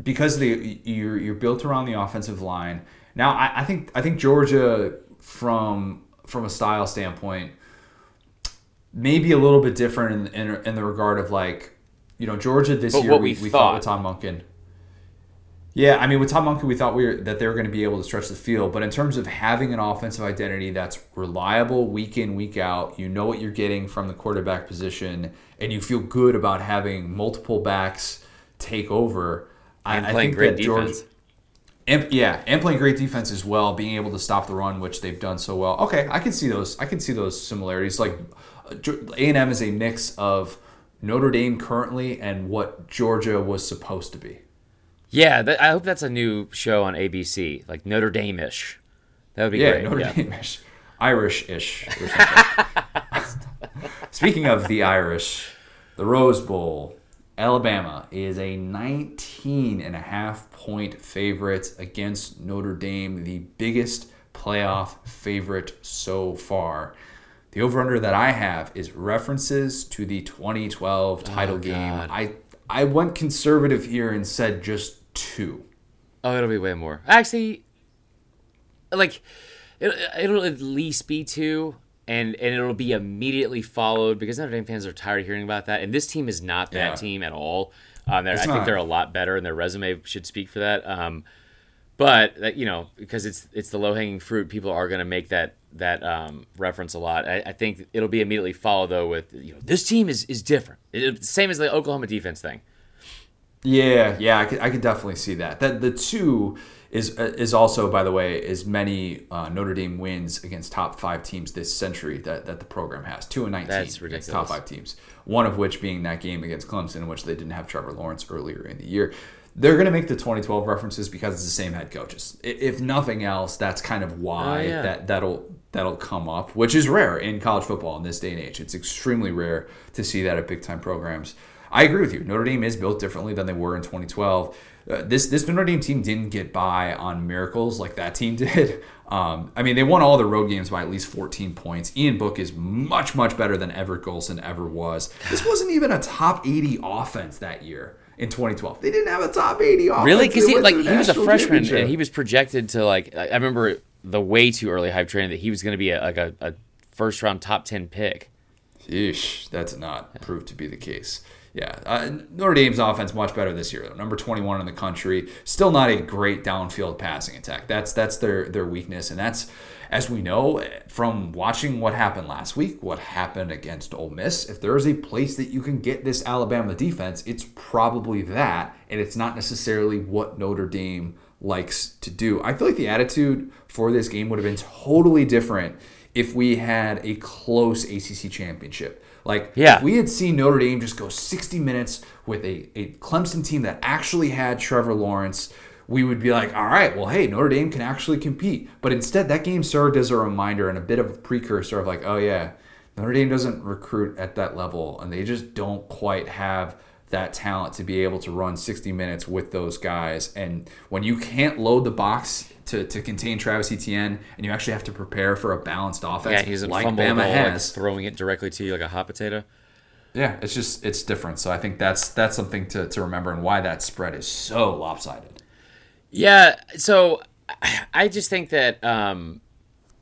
because the you're you're built around the offensive line. Now I, I think I think Georgia from from a style standpoint maybe a little bit different in, in, in the regard of like you know Georgia this but year we, we, thought. with Todd Monken. Yeah, I mean with Tom Monken we thought we were, that they were going to be able to stretch the field, but in terms of having an offensive identity that's reliable week in week out, you know what you're getting from the quarterback position, and you feel good about having multiple backs take over. And I, playing I think great defense. George, and, yeah, and playing great defense as well, being able to stop the run, which they've done so well. Okay, I can see those. I can see those similarities. Like A and M is a mix of Notre Dame currently and what Georgia was supposed to be. Yeah, that, I hope that's a new show on ABC, like Notre Dame ish. That would be yeah, great. Notre yeah. Dame ish, Irish ish. [LAUGHS] Speaking of the Irish, the Rose Bowl Alabama is a 19 and a half point favorite against Notre Dame, the biggest playoff favorite so far. The over under that I have is references to the 2012 title oh, game. I I went conservative here and said just two. Oh, it'll be way more. Actually, like it, it'll at least be two, and and it'll be immediately followed because Notre Dame fans are tired of hearing about that. And this team is not that yeah. team at all. Um, I not. think they're a lot better, and their resume should speak for that. Um, but you know, because it's it's the low hanging fruit, people are going to make that that um, reference a lot. I, I, think it'll be immediately followed though with you know this team is is different. It, same as the Oklahoma defense thing. Yeah, yeah, I could, I could definitely see that. That the two is is also, by the way, as many uh, Notre Dame wins against top five teams this century that, that the program has. Two and nineteen That's ridiculous. top five teams. One of which being that game against Clemson, in which they didn't have Trevor Lawrence earlier in the year. They're going to make the 2012 references because it's the same head coaches. If nothing else, that's kind of why oh, yeah. that that'll that'll come up, which is rare in college football in this day and age. It's extremely rare to see that at big time programs. I agree with you. Notre Dame is built differently than they were in 2012. Uh, this this Notre Dame team didn't get by on miracles like that team [LAUGHS] did. Um, I mean, they won all the road games by at least 14 points. Ian Book is much much better than Everett Golson ever was. This wasn't even a top 80 offense that year in 2012. They didn't have a top 80 offense. Really? Because he like he was a freshman and he was projected to like I remember the way too early hype train that he was going to be a, like a, a first round top 10 pick. Ish, that's not proved to be the case. Yeah, uh, Notre Dame's offense much better this year. Though. Number 21 in the country. Still not a great downfield passing attack. That's that's their their weakness, and that's as we know from watching what happened last week, what happened against Ole Miss. If there is a place that you can get this Alabama defense, it's probably that, and it's not necessarily what Notre Dame likes to do. I feel like the attitude for this game would have been totally different if we had a close ACC championship. Like, yeah. if we had seen Notre Dame just go 60 minutes with a, a Clemson team that actually had Trevor Lawrence, we would be like, all right, well, hey, Notre Dame can actually compete. But instead, that game served as a reminder and a bit of a precursor of like, oh, yeah, Notre Dame doesn't recruit at that level, and they just don't quite have that talent to be able to run 60 minutes with those guys. And when you can't load the box to, to contain Travis Etienne, and you actually have to prepare for a balanced offense. Yeah, he's a like fumble Bama ball, has, like throwing it directly to you like a hot potato. Yeah, it's just it's different. So I think that's that's something to, to remember and why that spread is so lopsided. Yeah, so I just think that um,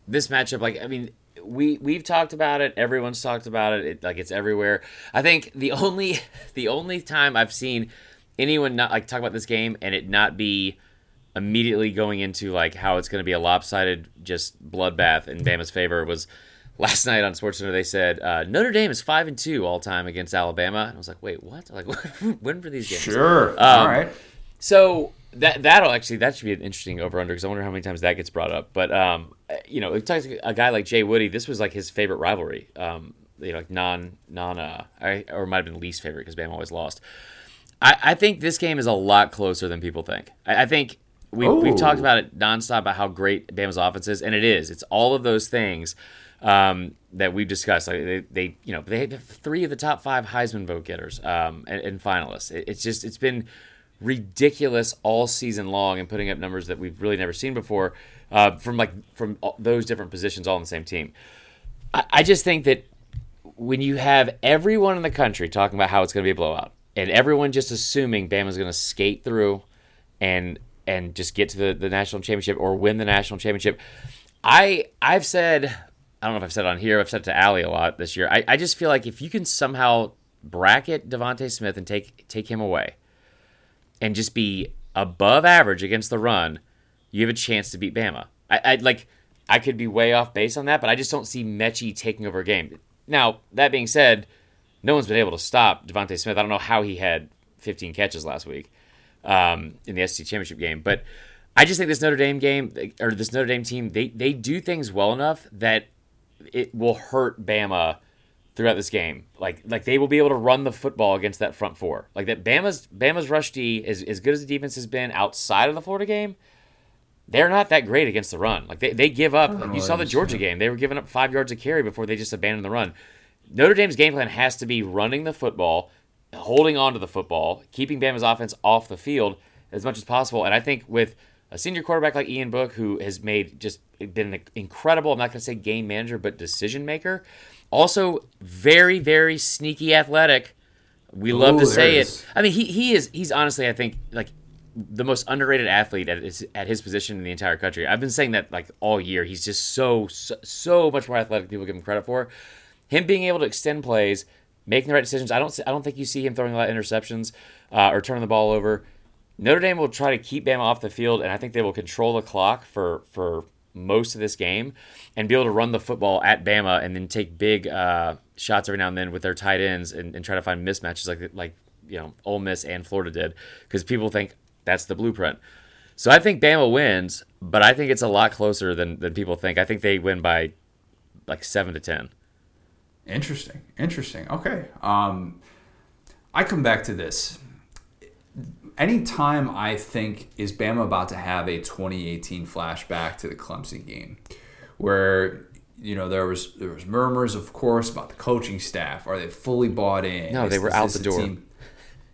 this matchup, like I mean, we we've talked about it. Everyone's talked about it. it. Like it's everywhere. I think the [LAUGHS] only the only time I've seen anyone not like talk about this game and it not be immediately going into like how it's going to be a lopsided just bloodbath in Bama's favor was last [LAUGHS] night on SportsCenter. They said uh, Notre Dame is five and two all time against Alabama, and I was like, wait, what? Like, [LAUGHS] when for these games? Sure. Um, all right. So that that'll actually that should be an interesting over under because I wonder how many times that gets brought up. But um, you know, talks a guy like Jay Woody. This was like his favorite rivalry. Um, you know, like non non uh, I, or might have been least favorite because Bam always lost. I, I think this game is a lot closer than people think. I, I think we, we've talked about it nonstop about how great Bama's offense is, and it is. It's all of those things um, that we've discussed. Like they, they, you know, they have three of the top five Heisman vote getters um, and, and, finalists. It, it's just it's been ridiculous all season long and putting up numbers that we've really never seen before uh, from like from those different positions all on the same team. I, I just think that when you have everyone in the country talking about how it's going to be a blowout and everyone just assuming Bama's going to skate through and and just get to the, the national championship or win the national championship. I I've said I don't know if I've said it on here. I've said it to Allie a lot this year. I, I just feel like if you can somehow bracket DeVonta Smith and take take him away, and just be above average against the run, you have a chance to beat Bama. I I like I could be way off base on that, but I just don't see Metchie taking over a game. Now that being said, no one's been able to stop DeVonta Smith. I don't know how he had 15 catches last week um, in the SEC championship game. But I just think this Notre Dame game or this Notre Dame team they they do things well enough that it will hurt Bama throughout this game. Like like they will be able to run the football against that front four. Like that Bama's Bama's rush D is as good as the defense has been outside of the Florida game. They're not that great against the run. Like they, they give up. Like you saw the Georgia game. They were giving up five yards of carry before they just abandoned the run. Notre Dame's game plan has to be running the football holding on to the football, keeping Bama's offense off the field as much as possible. And I think with a senior quarterback like Ian Book, who has made just been an incredible, I'm not going to say game manager, but decision maker. Also, very, very sneaky athletic. We Ooh, love to say it. it. I mean, he, he is, he's honestly, I think, like the most underrated athlete at his, at his position in the entire country. I've been saying that like all year. He's just so, so, so much more athletic than people give him credit for. Him being able to extend plays, making the right decisions. I don't, I don't think you see him throwing a lot of interceptions uh, or turning the ball over. Notre Dame will try to keep Bama off the field, and I think they will control the clock for for most of this game and be able to run the football at Bama and then take big uh, shots every now and then with their tight ends and, and try to find mismatches like like you know Ole Miss and Florida did because people think that's the blueprint. So I think Bama wins, but I think it's a lot closer than than people think. I think they win by like seven to ten. Interesting. Interesting. Okay. Um, I come back to this anytime I think is Bama about to have a 2018 flashback to the Clemson game, where you know there was there was murmurs, of course, about the coaching staff. Are they fully bought in? No, is, they were out the door. Team?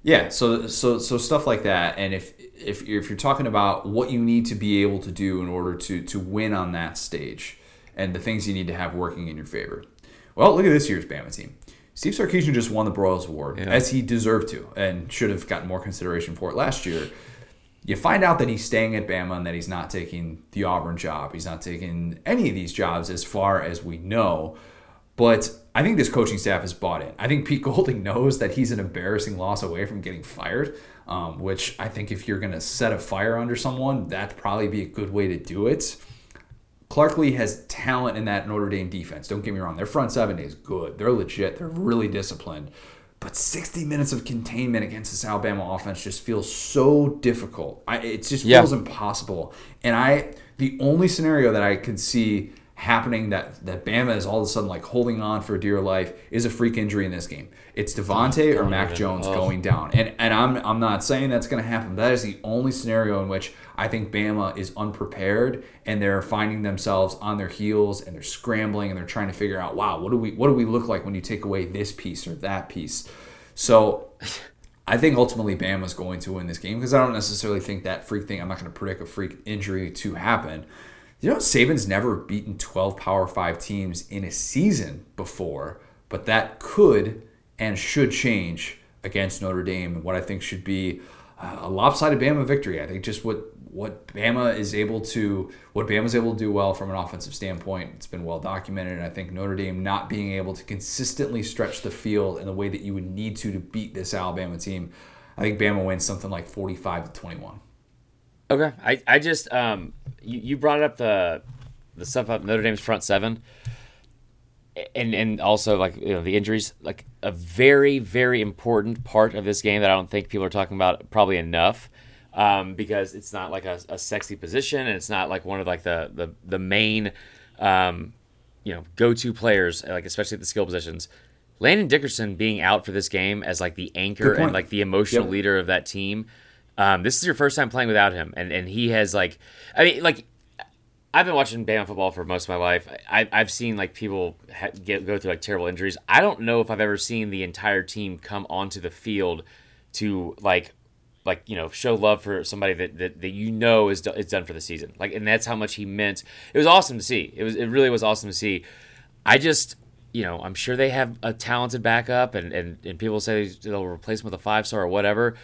Yeah, so so so stuff like that, and if if if you're talking about what you need to be able to do in order to to win on that stage, and the things you need to have working in your favor. Well, look at this year's Bama team. Steve Sarkisian just won the Broyles Award, yeah. as he deserved to, and should have gotten more consideration for it last year. You find out that he's staying at Bama and that he's not taking the Auburn job. He's not taking any of these jobs as far as we know. But I think this coaching staff is bought in. I think Pete [LAUGHS] Golding knows that he's an embarrassing loss away from getting fired, um, which I think if you're going to set a fire under someone, that'd probably be a good way to do it. Clark Lea has talent in that Notre Dame defense. Don't get me wrong. Their front seven is good. They're legit. They're really disciplined. But 60 minutes of containment against this Alabama offense just feels so difficult. I, it just feels yeah. impossible. And I, the only scenario that I could see happening that that Bama is all of a sudden like holding on for dear life is a freak injury in this game. It's DeVonta oh, or Mac Jones oh. going down, and and I'm I'm not saying that's going to happen. That is the only scenario in which I think Bama is unprepared and they're finding themselves on their heels and they're scrambling and they're trying to figure out, wow, what do we what do we look like when you take away this piece or that piece? So. I think ultimately Bama's going to win this game because I don't necessarily think that freak thing. I'm not going to predict a freak injury to happen. You know, Saban's never beaten 12 Power 5 teams in a season before, but that could and should change against Notre Dame. What I think should be uh, a lopsided Bama victory. I think just what what Bama is able to what Bama is able to do well from an offensive standpoint. It's been well documented, and I think Notre Dame not being able to consistently stretch the field in the way that you would need to to beat this Alabama team. I think Bama wins something like 45 to 21. Okay, I, I just um you, you brought up the the stuff about Notre Dame's front seven, and and also like you know the injuries like a very very important part of this game that I don't think people are talking about probably enough. Um, because it's not like a, a sexy position and it's not like one of like the the the main um, you know go-to players like especially at the skill positions. Landon Dickerson being out for this game as like the anchor and like the emotional yep. leader of that team um, this is your first time playing without him, and and he has like, I mean, like. I've been watching Bama football for most of my life. I, have seen like people ha- get, go through like terrible injuries. I don't know if I've ever seen the entire team come onto the field to like like you know show love for somebody that, that, that you know is, do, is done for the season like and that's how much he meant it was awesome to see it was it really was awesome to see i just you know i'm sure they have a talented backup and and, and people say they'll replace him with a five star or whatever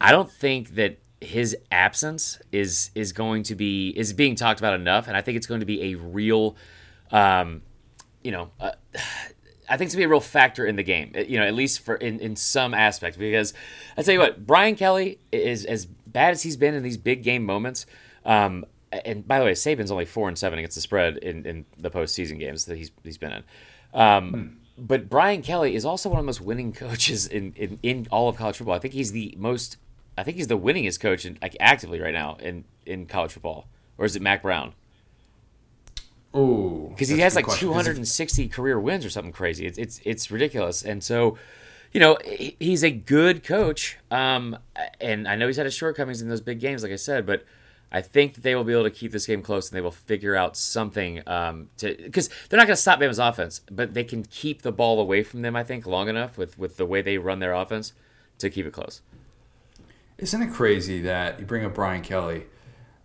I don't think that his absence is is going to be is being talked about enough, and I think it's going to be a real, um, you know. Uh, [SIGHS] I think it's gonna be a real factor in the game, uh, you know, at least for in, in some aspect. Because I tell you what, Brian Kelly is as bad as he's been in these big game moments. Um, and by the way, Saban's only four and seven against the spread in, in the postseason games that he's he's been in. Um, hmm. But Brian Kelly is also one of the most winning [LAUGHS] coaches in, in, in all of college football. I think he's the most I think he's the winningest coach in, like actively right now in in college football, or is it Mack Brown? Oh, because he has like question. 260 career wins or something crazy. It's it's it's ridiculous, and so you know he's a good coach. Um, and I know he's had his shortcomings in those big games, like I said, but. I think that they will be able to keep this game close and they will figure out something um, to because they're not going to stop Bama's offense, but they can keep the ball away from them. I think long enough with with the way they run their offense to keep it close. Isn't it crazy that you bring up Brian Kelly?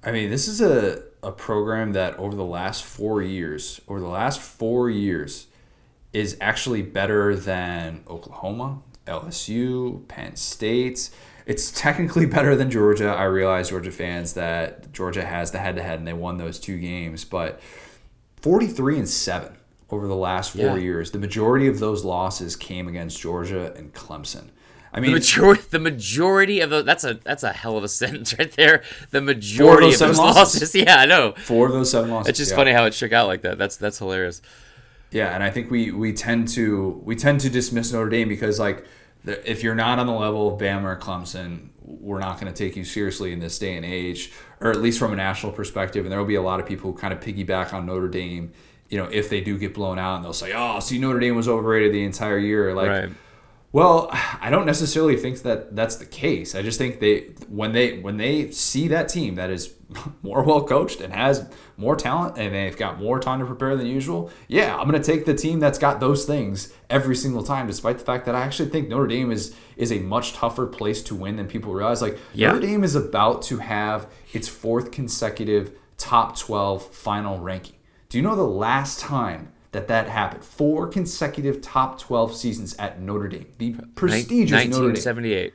I mean, this is a, a program that over the last four years, over the last four years, is actually better than Oklahoma, LSU, Penn State. It's technically [LAUGHS] better than Georgia. I realize Georgia fans that Georgia has the head to head and they won those two games, but 43 and 7 over the last four yeah. years. The majority of those losses came against Georgia and Clemson. I mean, the majority, the majority of those, that's a that's a hell of a [LAUGHS] sentence right there. The majority of those, of those losses. losses. [LAUGHS] Yeah, I know. Four of those seven losses. It's just yeah. funny how it shook out like that. That's that's hilarious. Yeah, and I think we we tend to we tend to dismiss Notre Dame because like if you're not on the level of Bama or Clemson, we're not going to take you seriously in this day and age, or at least from a national perspective. And there will be a lot of people who kind of piggyback on Notre Dame, you know, if they do get blown out, and they'll say, "Oh, see, Notre Dame was overrated the entire year." Like, right. Well, [SIGHS] I don't necessarily think that that's the case. I just think they when they when they see that team that is [LAUGHS] more well coached and has more talent and they've got more time to prepare than usual, yeah, I'm going to take the team that's got those things every single time, despite the fact that I actually think Notre Dame is is a much tougher place to win than people realize. Like yeah. Notre Dame is about to have its fourth consecutive top 12 final ranking. Do you know the last time that that happened? Four consecutive top 12 seasons at Notre Dame. The prestigious 1978. Notre Dame.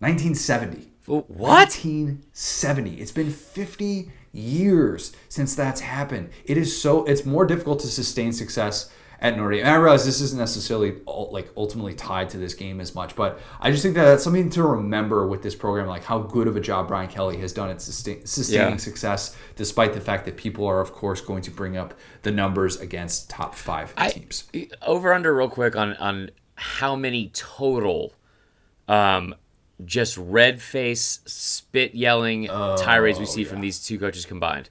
1970. What? 1970. It's been 50 years since that's happened. It is so it's more difficult to sustain success at Notre Dame. And I realize this isn't necessarily like ultimately tied to this game as much, but I just think that that's something to remember with this program, like how good of a job Brian Kelly has done at sustain, sustaining yeah. success, despite the fact that people are, of course, going to bring up the numbers against top five I, teams. Over under real quick on on how many total um, just red face, spit yelling oh, tirades we see yeah. from these two coaches combined.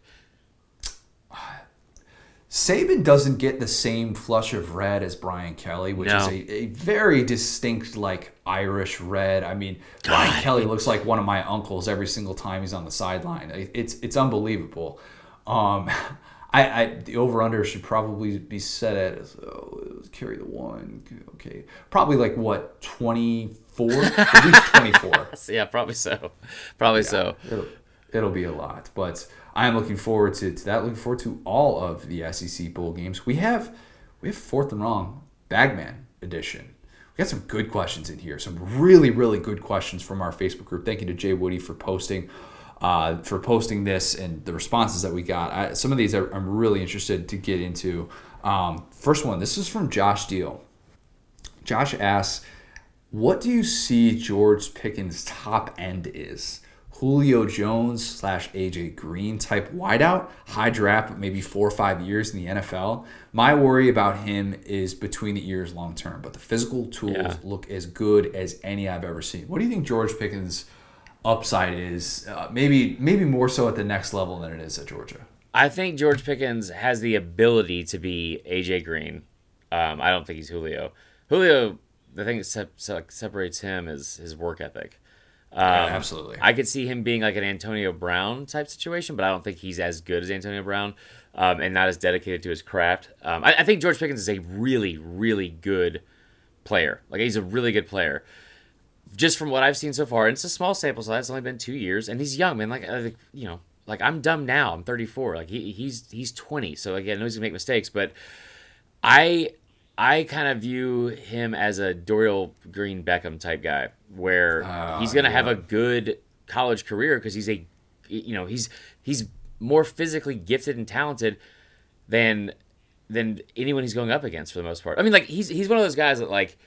Saban doesn't get the same flush of red as Brian Kelly, which no. is a, a, very distinct, like Irish red. I mean, God. Brian Kelly looks like one of my uncles every single time he's on the sideline. It's it's unbelievable. Um, [LAUGHS] I, I the over under should probably be set at oh, carry the one. Okay, probably like what twenty four, at least [LAUGHS] twenty four. yeah, probably so. Probably yeah, so. It'll, it'll be a lot, but I am looking forward to, to that. Looking forward to all of the SEC bowl games. We have we have fourth and wrong Bagman edition. We got some good questions in here. Some really really good questions from our Facebook group. Thank you to Jay Woody for posting uh, for posting this and the responses that we got. I, some of these are, I'm really interested to get into. Um, first one, this is from Josh Deal. Josh asks, "What do you see George Pickens' top end is?" Julio Jones slash AJ Green type wideout, high draft, maybe four or five years in the NFL. My worry about him is between the ears long term, but the physical tools yeah. look as good as any I've ever seen. What do you think George Pickens' upside is? Uh, maybe maybe more so at the next level than it is at Georgia. I think George Pickens has the ability to be AJ Green. Um, I don't think he's Julio. Julio, the thing that se- separates him is his work ethic. Um, yeah, absolutely. I could see him being like an Antonio Brown type situation, but I don't think he's as good as Antonio Brown um, and not as dedicated to his craft. Um, I, I, think George Pickens is a really, really good player. Like he's a really good player. Just from what I've seen so far, and it's a small sample size. It's only been two years, and he's young, man. Like, like you know, like I'm dumb now. I'm 34. Like he, he's he's 20. So again, I know he's gonna make mistakes, but I I kind of view him as a Dorial Green Beckham type guy, where uh, he's going to yeah. have a good college career because he's a, you know, he's he's more physically gifted and talented than than anyone he's going up against for the most part. I mean, like he's he's one of those guys that like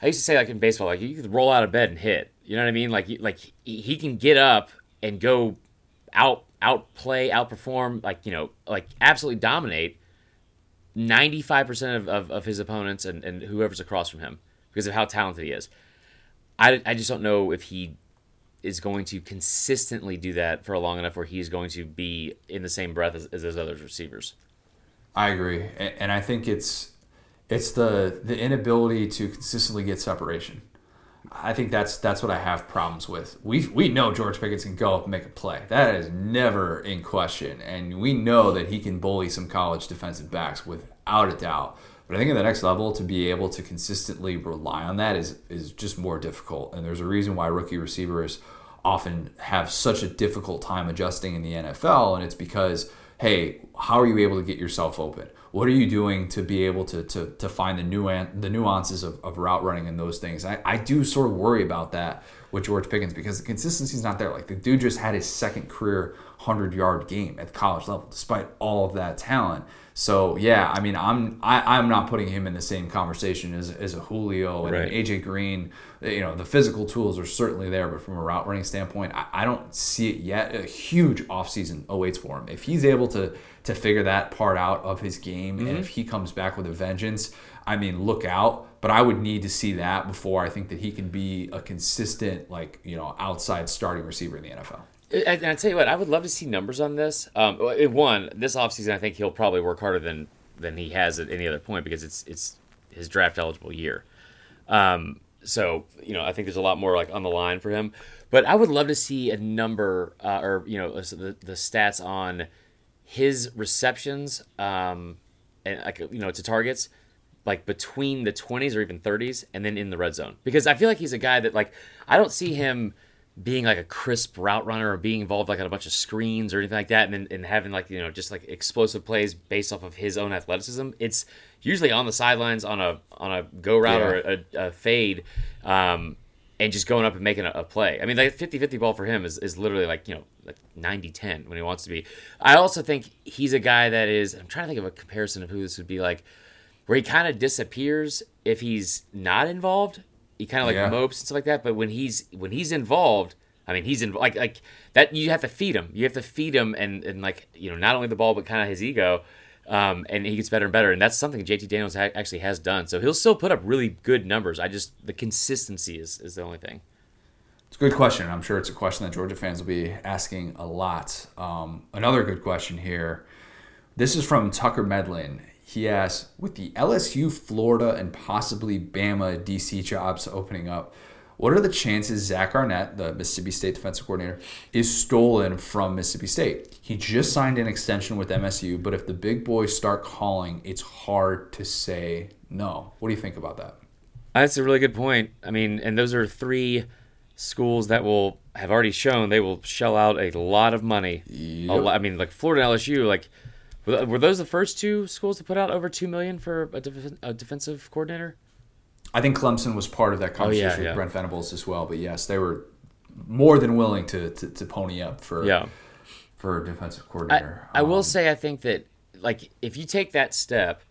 I used to say like in baseball, like you could roll out of bed and hit. You know what I mean? Like like he can get up and go out outplay, outperform, like you know, like absolutely dominate 95% of, of, of his opponents and, and whoever's across from him because of how talented he is. I, I just don't know if he is going to consistently do that for long enough where he's going to be in the same breath as, as those other receivers. I agree, and I think it's it's the the inability to consistently get separation. I think that's that's what I have problems with. We we know George Pickens can go up and make a play. That is never in question, and we know that he can bully some college defensive backs without a doubt. But I think at the next level, to be able to consistently rely on that is is just more difficult. And there's a reason why rookie receivers often have such a difficult time adjusting in the NFL, and it's because hey, how are you able to get yourself open? What are you doing to be able to to, to find the nuan- the nuances of, of route running and those things? I, I do sort of worry about that with George Pickens because the consistency is not there. Like the dude just had his second career hundred yard game at the college level, despite all of that talent. So yeah, I mean, I'm I, I'm not putting him in the same conversation as, as a Julio and right. an AJ Green. You know, the physical tools are certainly there, but from a route running standpoint, I, I don't see it yet. A huge offseason awaits for him if he's able to to figure that part out of his game, mm-hmm. and if he comes back with a vengeance, I mean, look out. But I would need to see that before I think that he can be a consistent, like you know, outside starting receiver in the NFL. And I tell you what, I would love to see numbers on this. Um, one, this offseason, I think he'll probably work harder than than he has at any other point because it's it's his draft eligible year. Um, so you know, I think there's a lot more like on the line for him. But I would love to see a number uh, or you know the the stats on his receptions um, and like you know to targets like between the 20s or even 30s and then in the red zone because I feel like he's a guy that like I don't see him being like a crisp route runner or being involved like on a bunch of screens or anything like that and, and having like you know just like explosive plays based off of his own athleticism it's usually on the sidelines on a on a go route yeah. or a, a fade um, and just going up and making a, a, play i mean like 50-50 ball for him is, is literally like you know like 90-10 when he wants to be i also think he's a guy that is i'm trying to think of a comparison of who this would be like where he kind of disappears if he's not involved he kind of like yeah. mopes and stuff like that. But when he's when he's involved, I mean, he's in like like that. You have to feed him. You have to feed him, and and like you know, not only the ball but kind of his ego. Um, and he gets better and better, and that's something JT Daniels ha- actually has done. So he'll still put up really good numbers. I just the consistency is is the only thing. It's a good question. I'm sure it's a question that Georgia fans will be asking a lot. Um, another good question here. This is from Tucker Medlin. He asks, with the LSU, Florida, and possibly Bama DC jobs opening up, what are the chances Zach Arnett, the Mississippi State defensive coordinator, is stolen from Mississippi State? He just signed an extension with MSU, but if the big boys start calling, it's hard to say no. What do you think about that? That's a really good point. I mean, and those are three schools that will have already shown they will shell out a lot of money. Yep. Lot, I mean, like Florida and LSU, like were those the first two schools to put out over two million for a, def- a defensive coordinator? I think Clemson was part of that conversation oh, yeah, yeah. with Brent Venables as well. But yes, they were more than willing to, to, to pony up for yeah. for a defensive coordinator. I, I um, will say I think that like if you take that step,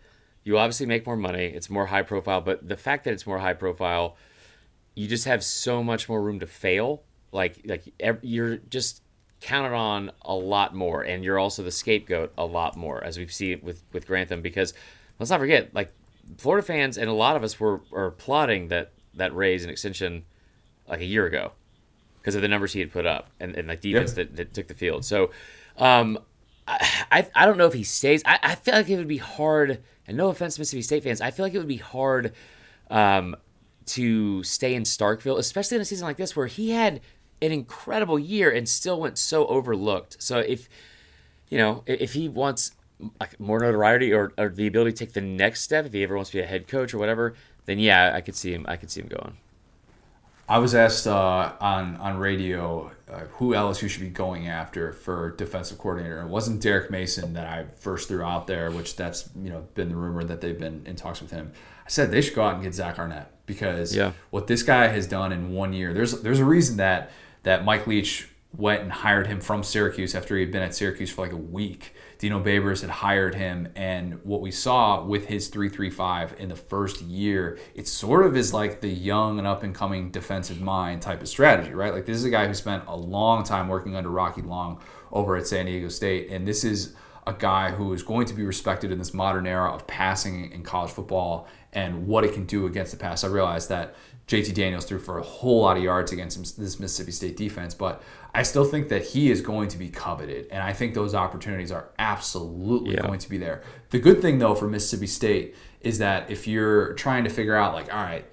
you obviously make more money. It's more high profile, but the fact that it's more high profile, you just have so much more room to fail. Like like you're just counted on a lot more, and you're also the scapegoat a lot more, as we've seen with with Grantham. Because let's not forget, like Florida fans and a lot of us were are applauding that that raise and extension like a year ago because of the numbers he had put up and, and like defense that, that took the field. So um, I, I don't know if he stays. I, I feel like it would be hard. And no offense, Mississippi State fans, I feel like it would be hard um, to stay in Starkville, especially in a season like this where he had an incredible year and still went so overlooked. So if you know if he wants like more notoriety or, or the ability to take the next step, if he ever wants to be a head coach or whatever, then yeah, I could see him. I could see him going. I was asked uh, on on radio uh, who LSU should be going after for defensive coordinator. It wasn't Derek Mason that I first threw out there, which that's you know been the rumor that they've been in talks with him. I said they should go out and get Zach Arnett because yeah. what this guy has done in one year. There's there's a reason that that Mike Leach went and hired him from Syracuse after he had been at Syracuse for like a week. Dino Babers had hired him, and what we saw with his 335 in the first year, it sort of is like the young and up and coming defensive mind type of strategy, right? Like, this is a guy who spent a long time working under Rocky Long over at San Diego State, and this is a guy who is going to be respected in this modern era of passing in college football and what it can do against the pass. I realize that JT Daniels threw for a whole lot of yards against this Mississippi State defense, but I still think that he is going to be coveted, and I think those opportunities are absolutely yeah. going to be there. The good thing, though, for Mississippi State is that if you're trying to figure out, like, all right,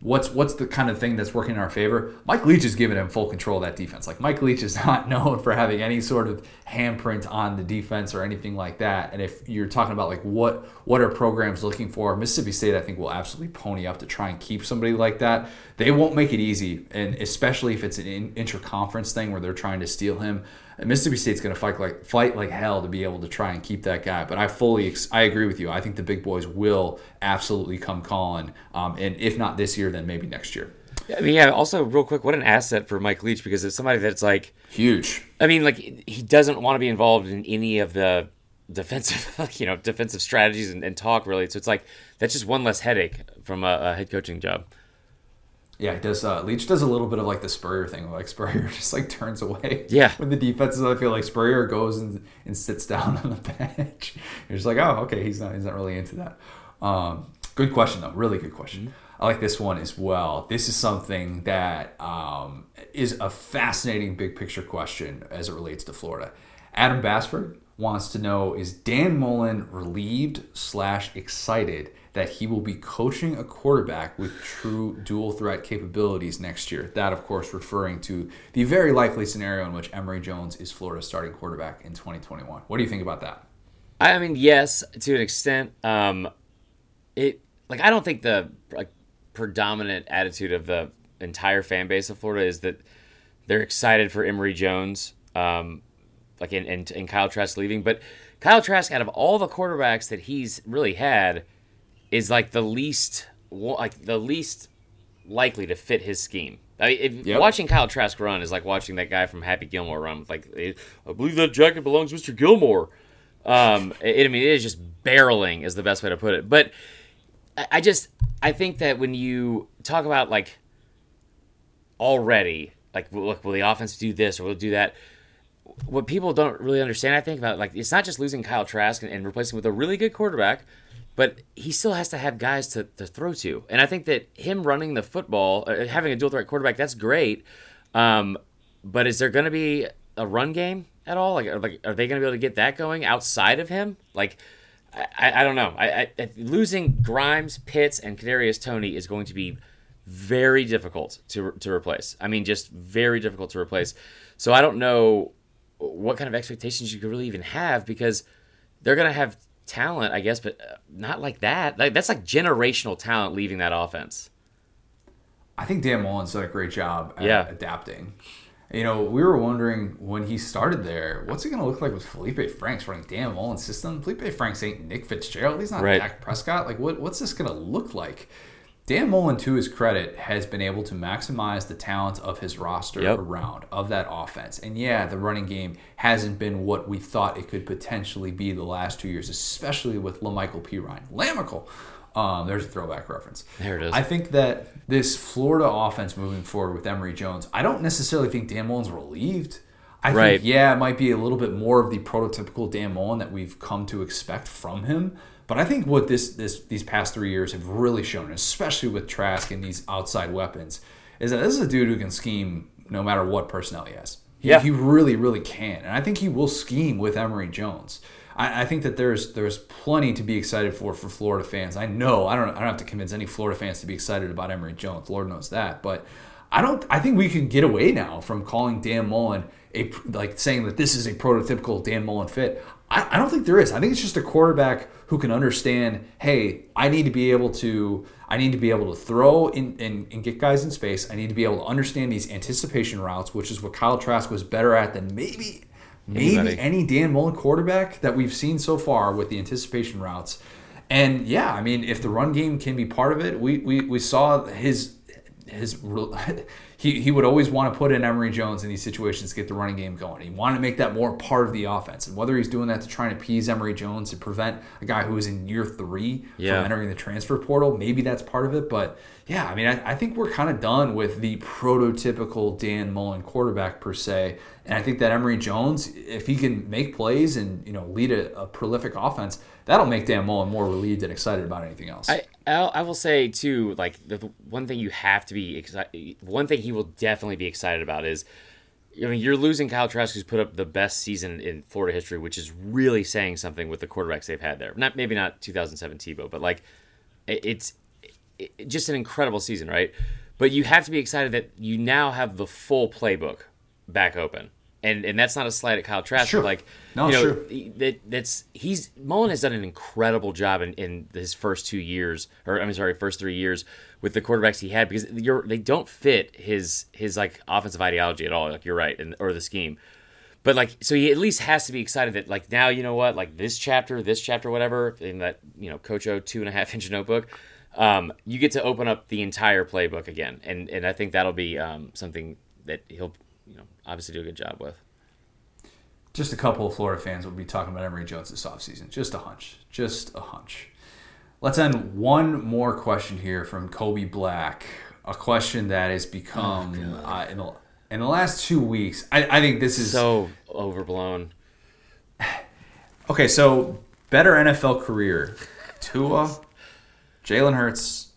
what's what's the kind of thing that's working in our favor? Mike Leach is giving him full control of that defense. Like Mike Leach is [LAUGHS] not known for having any sort of handprint on the defense or anything like that. And if you're talking about like what what are programs looking for, Mississippi State I think will absolutely pony up to try and keep somebody like that. They won't make it easy, and especially if it's an intra-conference thing where they're trying to steal him. Mississippi State's going to fight like fight like hell to be able to try and keep that guy. But I fully I agree with you. I think the big boys will absolutely come calling, um, and if not this year, then maybe next year. I mean, yeah. Also, real quick, what an asset for Mike Leach because it's somebody that's like huge. I mean, like he doesn't want to be involved in any of the defensive, [LAUGHS] you know, defensive strategies and, and talk really. So it's like that's just one less headache from a, a head coaching job. Yeah, he does. Uh, Leach does a little bit of like the Spurrier thing. Like [LAUGHS] Spurrier just like turns away. Yeah. When the defenses, I feel like Spurrier goes and, and sits down on the [LAUGHS] bench. You're just like, oh, okay, he's not he's not really into that. Um, good question though. Really good question. Mm-hmm. I like this one as well. This is something that um, is a fascinating big picture question as it relates to Florida. Adam Bassford wants to know: Is Dan Mullen relieved slash excited? That he will be coaching a quarterback with true dual threat capabilities next year. That, of course, referring to the very likely scenario in which Emory Jones is Florida's starting quarterback in 2021. What do you think about that? I mean, yes, to an extent. Um, it like I don't think the like predominant attitude of the entire fan base of Florida is that they're excited for Emory Jones, um, like in, in, in Kyle Trask leaving. But Kyle Trask, out of all the quarterbacks that he's really had is like the least like the least likely to fit his scheme. I mean, if, yep. watching Kyle Trask run is like watching that guy from Happy Gilmore run. Like, I believe that jacket belongs to Mr. Gilmore. Um, it, I mean, it is just barreling is the best way to put it. But I just I think that when you talk about like already, like, look, will the offense do this or will it do that? What people don't really understand, I think, about like it's not just losing Kyle Trask and, and replacing with a really good quarterback but he still has to have guys to, to throw to. And I think that him running the football, uh, having a dual threat quarterback, that's great. Um, but is there going to be a run game at all? Like, are, like, are they going to be able to get that going outside of him? Like, I, I don't know. I, I, losing Grimes, Pitts, and Kadarius Toney is going to be very difficult to to replace. I mean, just very difficult to replace. So I don't know what kind of expectations you could really even have because they're going to have talent, I guess, but uh, not like that. Like, that's like generational talent leaving that offense. I think Dan Mullen's done a great job at yeah. adapting. You know, we were wondering when he started there, what's it going to look like with Felipe Franks running Dan Mullen's system? Felipe Franks ain't Nick Fitzgerald. He's not right. Dak Prescott. Like, what, what's this going to look like? Dan Mullen, to his credit, has been able to maximize the talent of his roster yep. around of that offense. And yeah, the running game hasn't been what we thought it could potentially be the last two years, especially with Lamichael Perine. Lamical. Um, there's a throwback reference. There it is. I think that this Florida offense moving forward with Emory Jones, I don't necessarily think Dan Mullen's relieved. I right. think, yeah, it might be a little bit more of the prototypical Dan Mullen that we've come to expect from him. But I think what this this these past three years have really shown, especially with Trask and these outside weapons, is that this is a dude who can scheme no matter what personnel he has. He, yeah. he really, really can, and I think he will scheme with Emory Jones. I, I, think that there's there's plenty to be excited for for Florida fans. I know I don't I don't have to convince any Florida fans to be excited about Emory Jones. Lord knows that, but I don't. I think we can get away now from calling Dan Mullen a like saying that this is a prototypical Dan Mullen fit. I, I don't think there is. I think it's just a quarterback who can understand, hey, I need to be able to I need to be able to throw and, and, and get guys in space. I need to be able to understand these anticipation routes, which is what Kyle Trask was better at than maybe maybe Anybody. any Dan Mullen quarterback that we've seen so far with the anticipation routes. And yeah, I mean, if the run game can be part of it, we we, we saw his his [LAUGHS] he, he would always want to put in Emory Jones in these situations to get the running game going. He wanted to make that more part of the offense. And whether he's doing that to try and appease Emory Jones to prevent a guy who is in year three yeah. from entering the transfer portal, maybe that's part of it. But yeah, I mean, I, I think we're kind of done with the prototypical Dan Mullen quarterback per se. And I think that Emory Jones, if he can make plays and you know lead a, a prolific offense, that'll make Dan Mullen more relieved and excited about anything else. I, I'll, I will say too, like the, the one thing you have to be excited. One thing he will definitely be excited about is, I mean, you're losing Kyle Trask, who's put up the best season in Florida history, which is really saying something with the quarterbacks they've had there. Not maybe not 2007 Tebow, but like it's just an incredible season, right? But you have to be excited that you now have the full playbook back open. And and that's not a slight at Kyle Trask. Sure. Like No, you know, sure. that that's he's Mullen has done an incredible job in, in his first two years, or I'm sorry, first three years with the quarterbacks he had because you're they don't fit his his like offensive ideology at all. Like you're right, and or the scheme. But like, so he at least has to be excited that like now you know what, like this chapter, this chapter, whatever in that you know Coach O two and a half [LAUGHS] inch notebook, um, you get to open up the entire playbook again, and and I think that'll be um, something that he'll you know obviously do a good job with. Just a couple of Florida fans will be talking about Emory Jones this offseason. Just a hunch. Just a hunch. Let's end one more question here from Kobe Black. A question that has become uh, in the in the last two weeks. I, I think this is So overblown. [SIGHS] okay. So better NFL career: Tua, Jalen Hurts,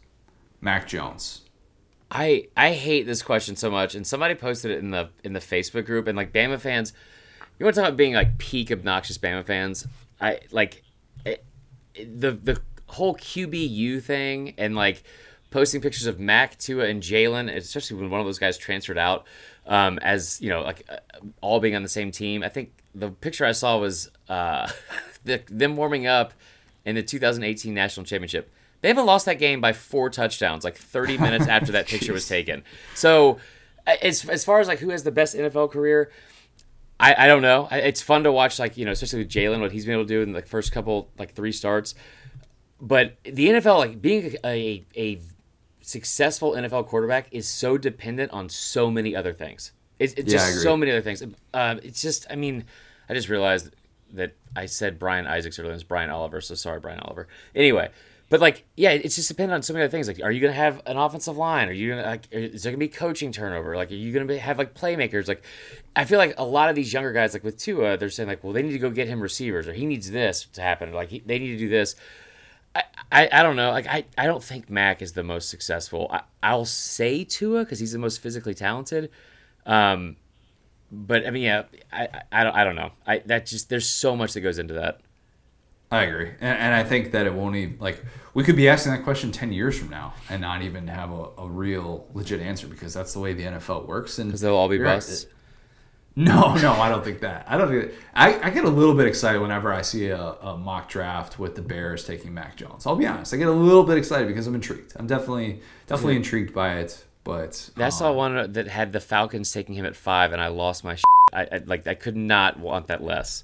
Mac Jones. I I hate this question so much, and somebody posted it in the in the Facebook group, and like Bama fans, you want to talk about being like peak obnoxious Bama fans? I like it, the the whole QBU thing, and like posting pictures of Mac, Tua, and Jalen, especially when one of those guys transferred out, um, as you know, like uh, all being on the same team. I think the picture I saw was uh, [LAUGHS] the, them warming up in the 2018 national championship. They haven't lost that game by four touchdowns, like 30 [LAUGHS] minutes after that picture was taken. So, as as far as like who has the best NFL career, I, I don't know. I, it's fun to watch, like you know, especially with Jalen, what he's been able to do in the first couple, like three starts. But the NFL, like being a a successful NFL quarterback, is so dependent on so many other things. It's, it's Yeah, just so many other things. Um, it's just, I mean, I just realized that I said Brian Isaacs earlier. It's Brian Oliver. So sorry, Brian Oliver. Anyway, but like, yeah, it's just dependent on so many other things. Like, are you gonna have an offensive line? Are you gonna like? Is there gonna be coaching turnover? Like, are you gonna be, have like playmakers? Like, I feel like a lot of these younger guys, like with Tua, they're saying like, well, they need to go get him receivers, or he needs this to happen. Like, he, they need to do this. I, I, I don't know. Like I, I don't think Mac is the most successful. I, I'll say Tua because he's the most physically talented. Um, but I mean, yeah, I, I, I don't I don't know. I that just there's so much that goes into that. I agree, and, and I think that it won't even like we could be asking that question ten years from now and not even have a, a real legit answer because that's the way the NFL works. And Because they'll all be busts. No, [LAUGHS] no, I don't think that. I don't think that. I, I get a little bit excited whenever I see a, a mock draft with the Bears taking Mac Jones. I'll be honest, I get a little bit excited because I'm intrigued. I'm definitely definitely intrigued by it. But I um, saw one that had the Falcons taking him at five, and I lost my. I, I like I could not want that less.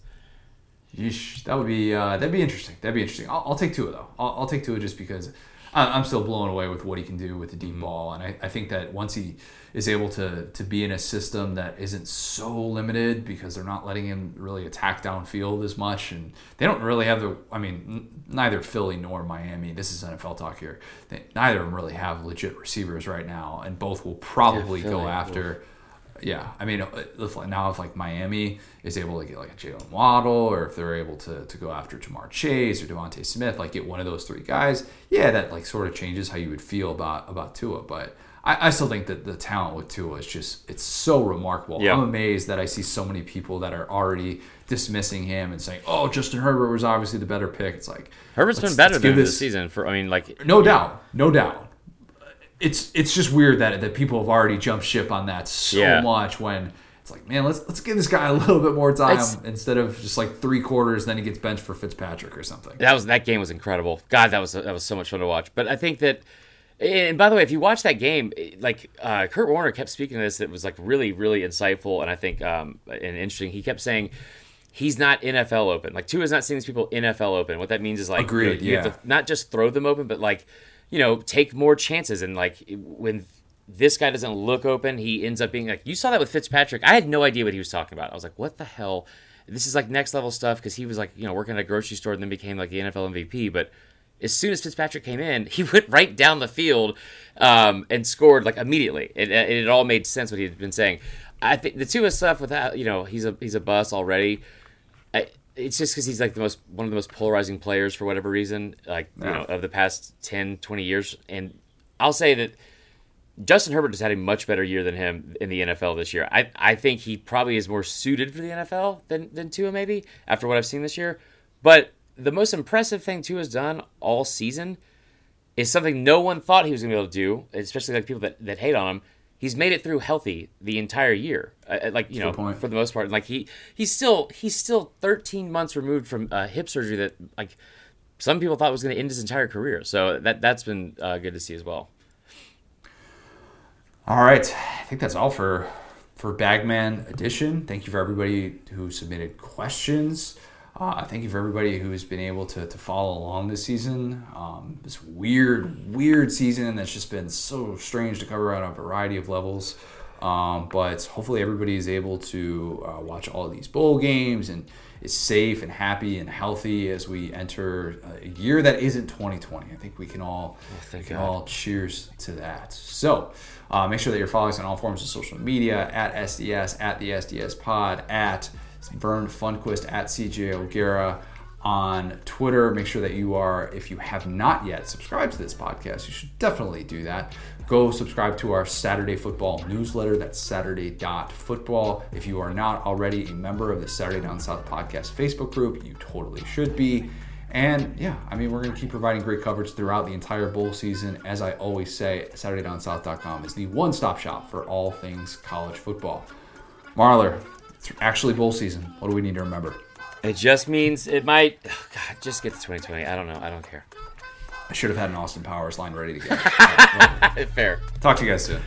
Yeesh, that would be uh, that'd be interesting. That'd be interesting. I'll, I'll take Tua though. I'll, I'll take Tua just because I'm still blown away with what he can do with the deep ball, and I, I think that once he is able to to be in a system that isn't so limited because they're not letting him really attack downfield as much, and they don't really have the. I mean, n- neither Philly nor Miami. This is NFL talk here. They, neither of them really have legit receivers right now, and both will probably Philly, go after. Yeah, I mean, uh, if, now if like Miami is able to get like a Jaylen Waddle, or if they're able to, to go after Ja'Marr Chase or DeVonta Smith, like get one of those three guys, yeah, that like sort of changes how you would feel about about Tua. But I, I still think that the talent with Tua is just it's so remarkable. Yeah. I'm amazed that I see so many people that are already dismissing him and saying, "Oh, Justin Herbert was obviously the better pick." It's like Herbert's been better than him this season. For I mean, like no doubt, no doubt. It's it's just weird that that people have already jumped ship on that so Yeah. much when it's like, man, let's let's give this guy a little bit more time It's- instead of just like three quarters, then he gets benched for Fitzpatrick or something. that was that game was incredible. God, that was that was so much fun to watch. But I think that, and by the way, if you watch that game, like uh, Kurt Warner kept speaking to this, it was like really really insightful, and I think um, and interesting. He kept saying. He's not NFL open. Like Tua's not seeing these people NFL open. What that means is like you know, Agreed, you have yeah. to not just throw them open, but like you know take more chances. And like when this guy doesn't look open, he ends up being like you saw that with Fitzpatrick. I had no idea what he was talking about. I was like, what the hell? This is like next level stuff because he was like you know working at a grocery store and then became like the NFL MVP. But as soon as Fitzpatrick came in, [LAUGHS] he went right down the field um, and scored like immediately. It, it, all made sense what he had been saying. I think the Tua stuff with that, you know, he's a he's a bust already. It's just because he's like the most one of the most polarizing players for whatever reason, like you know, of the past 10, 20 years. And I'll say that Justin Herbert has had a much better year than him in the NFL this year. I, I think he probably is more suited for the NFL than, than Tua, maybe, after what I've seen this year. But the most impressive thing Tua has done all season is something no one thought he was going to be able to do, especially like people that, that hate on him. He's made it through healthy the entire year, uh, like you know, for the most part. Like he he's still he's still 13 months removed from uh, hip surgery that like some people thought was going to end his entire career. So that that's been uh, good to see as well. All right, I think that's all for for Bagman Edition. Thank you for everybody who submitted questions. Uh, thank you for everybody who's been able to, to follow along this season. Um, this weird, weird season that's just been so strange to cover on a variety of levels. Um, but hopefully, everybody is able to uh, watch all these bowl games and is safe and happy and healthy as we enter a year that isn't 2020. I think we can all oh, we can God. all cheers to that. So. Uh, make sure that you're following us on all forms of social media at SDS, at the SDS Pod, at Vern Funquist, at CJ O'Gara on Twitter. Make sure that you are, if you have not yet subscribed to this podcast, you should definitely do that. Go subscribe to our Saturday football newsletter. That's Saturday.football. If you are not already a member of the Saturday Down South podcast Facebook group, you totally should be. And yeah, I mean, we're going to keep providing great coverage throughout the entire bowl season. As I always say, SaturdayDownSouth.com is the one stop shop for all things college football. Marler, it's actually bowl season. What do we need to remember? It just means it might. Oh [SIGHS] God, just get to 2020. I don't know. I don't care. I should have had an Austin Powers line ready to go. [LAUGHS] Fair. Talk to you guys soon.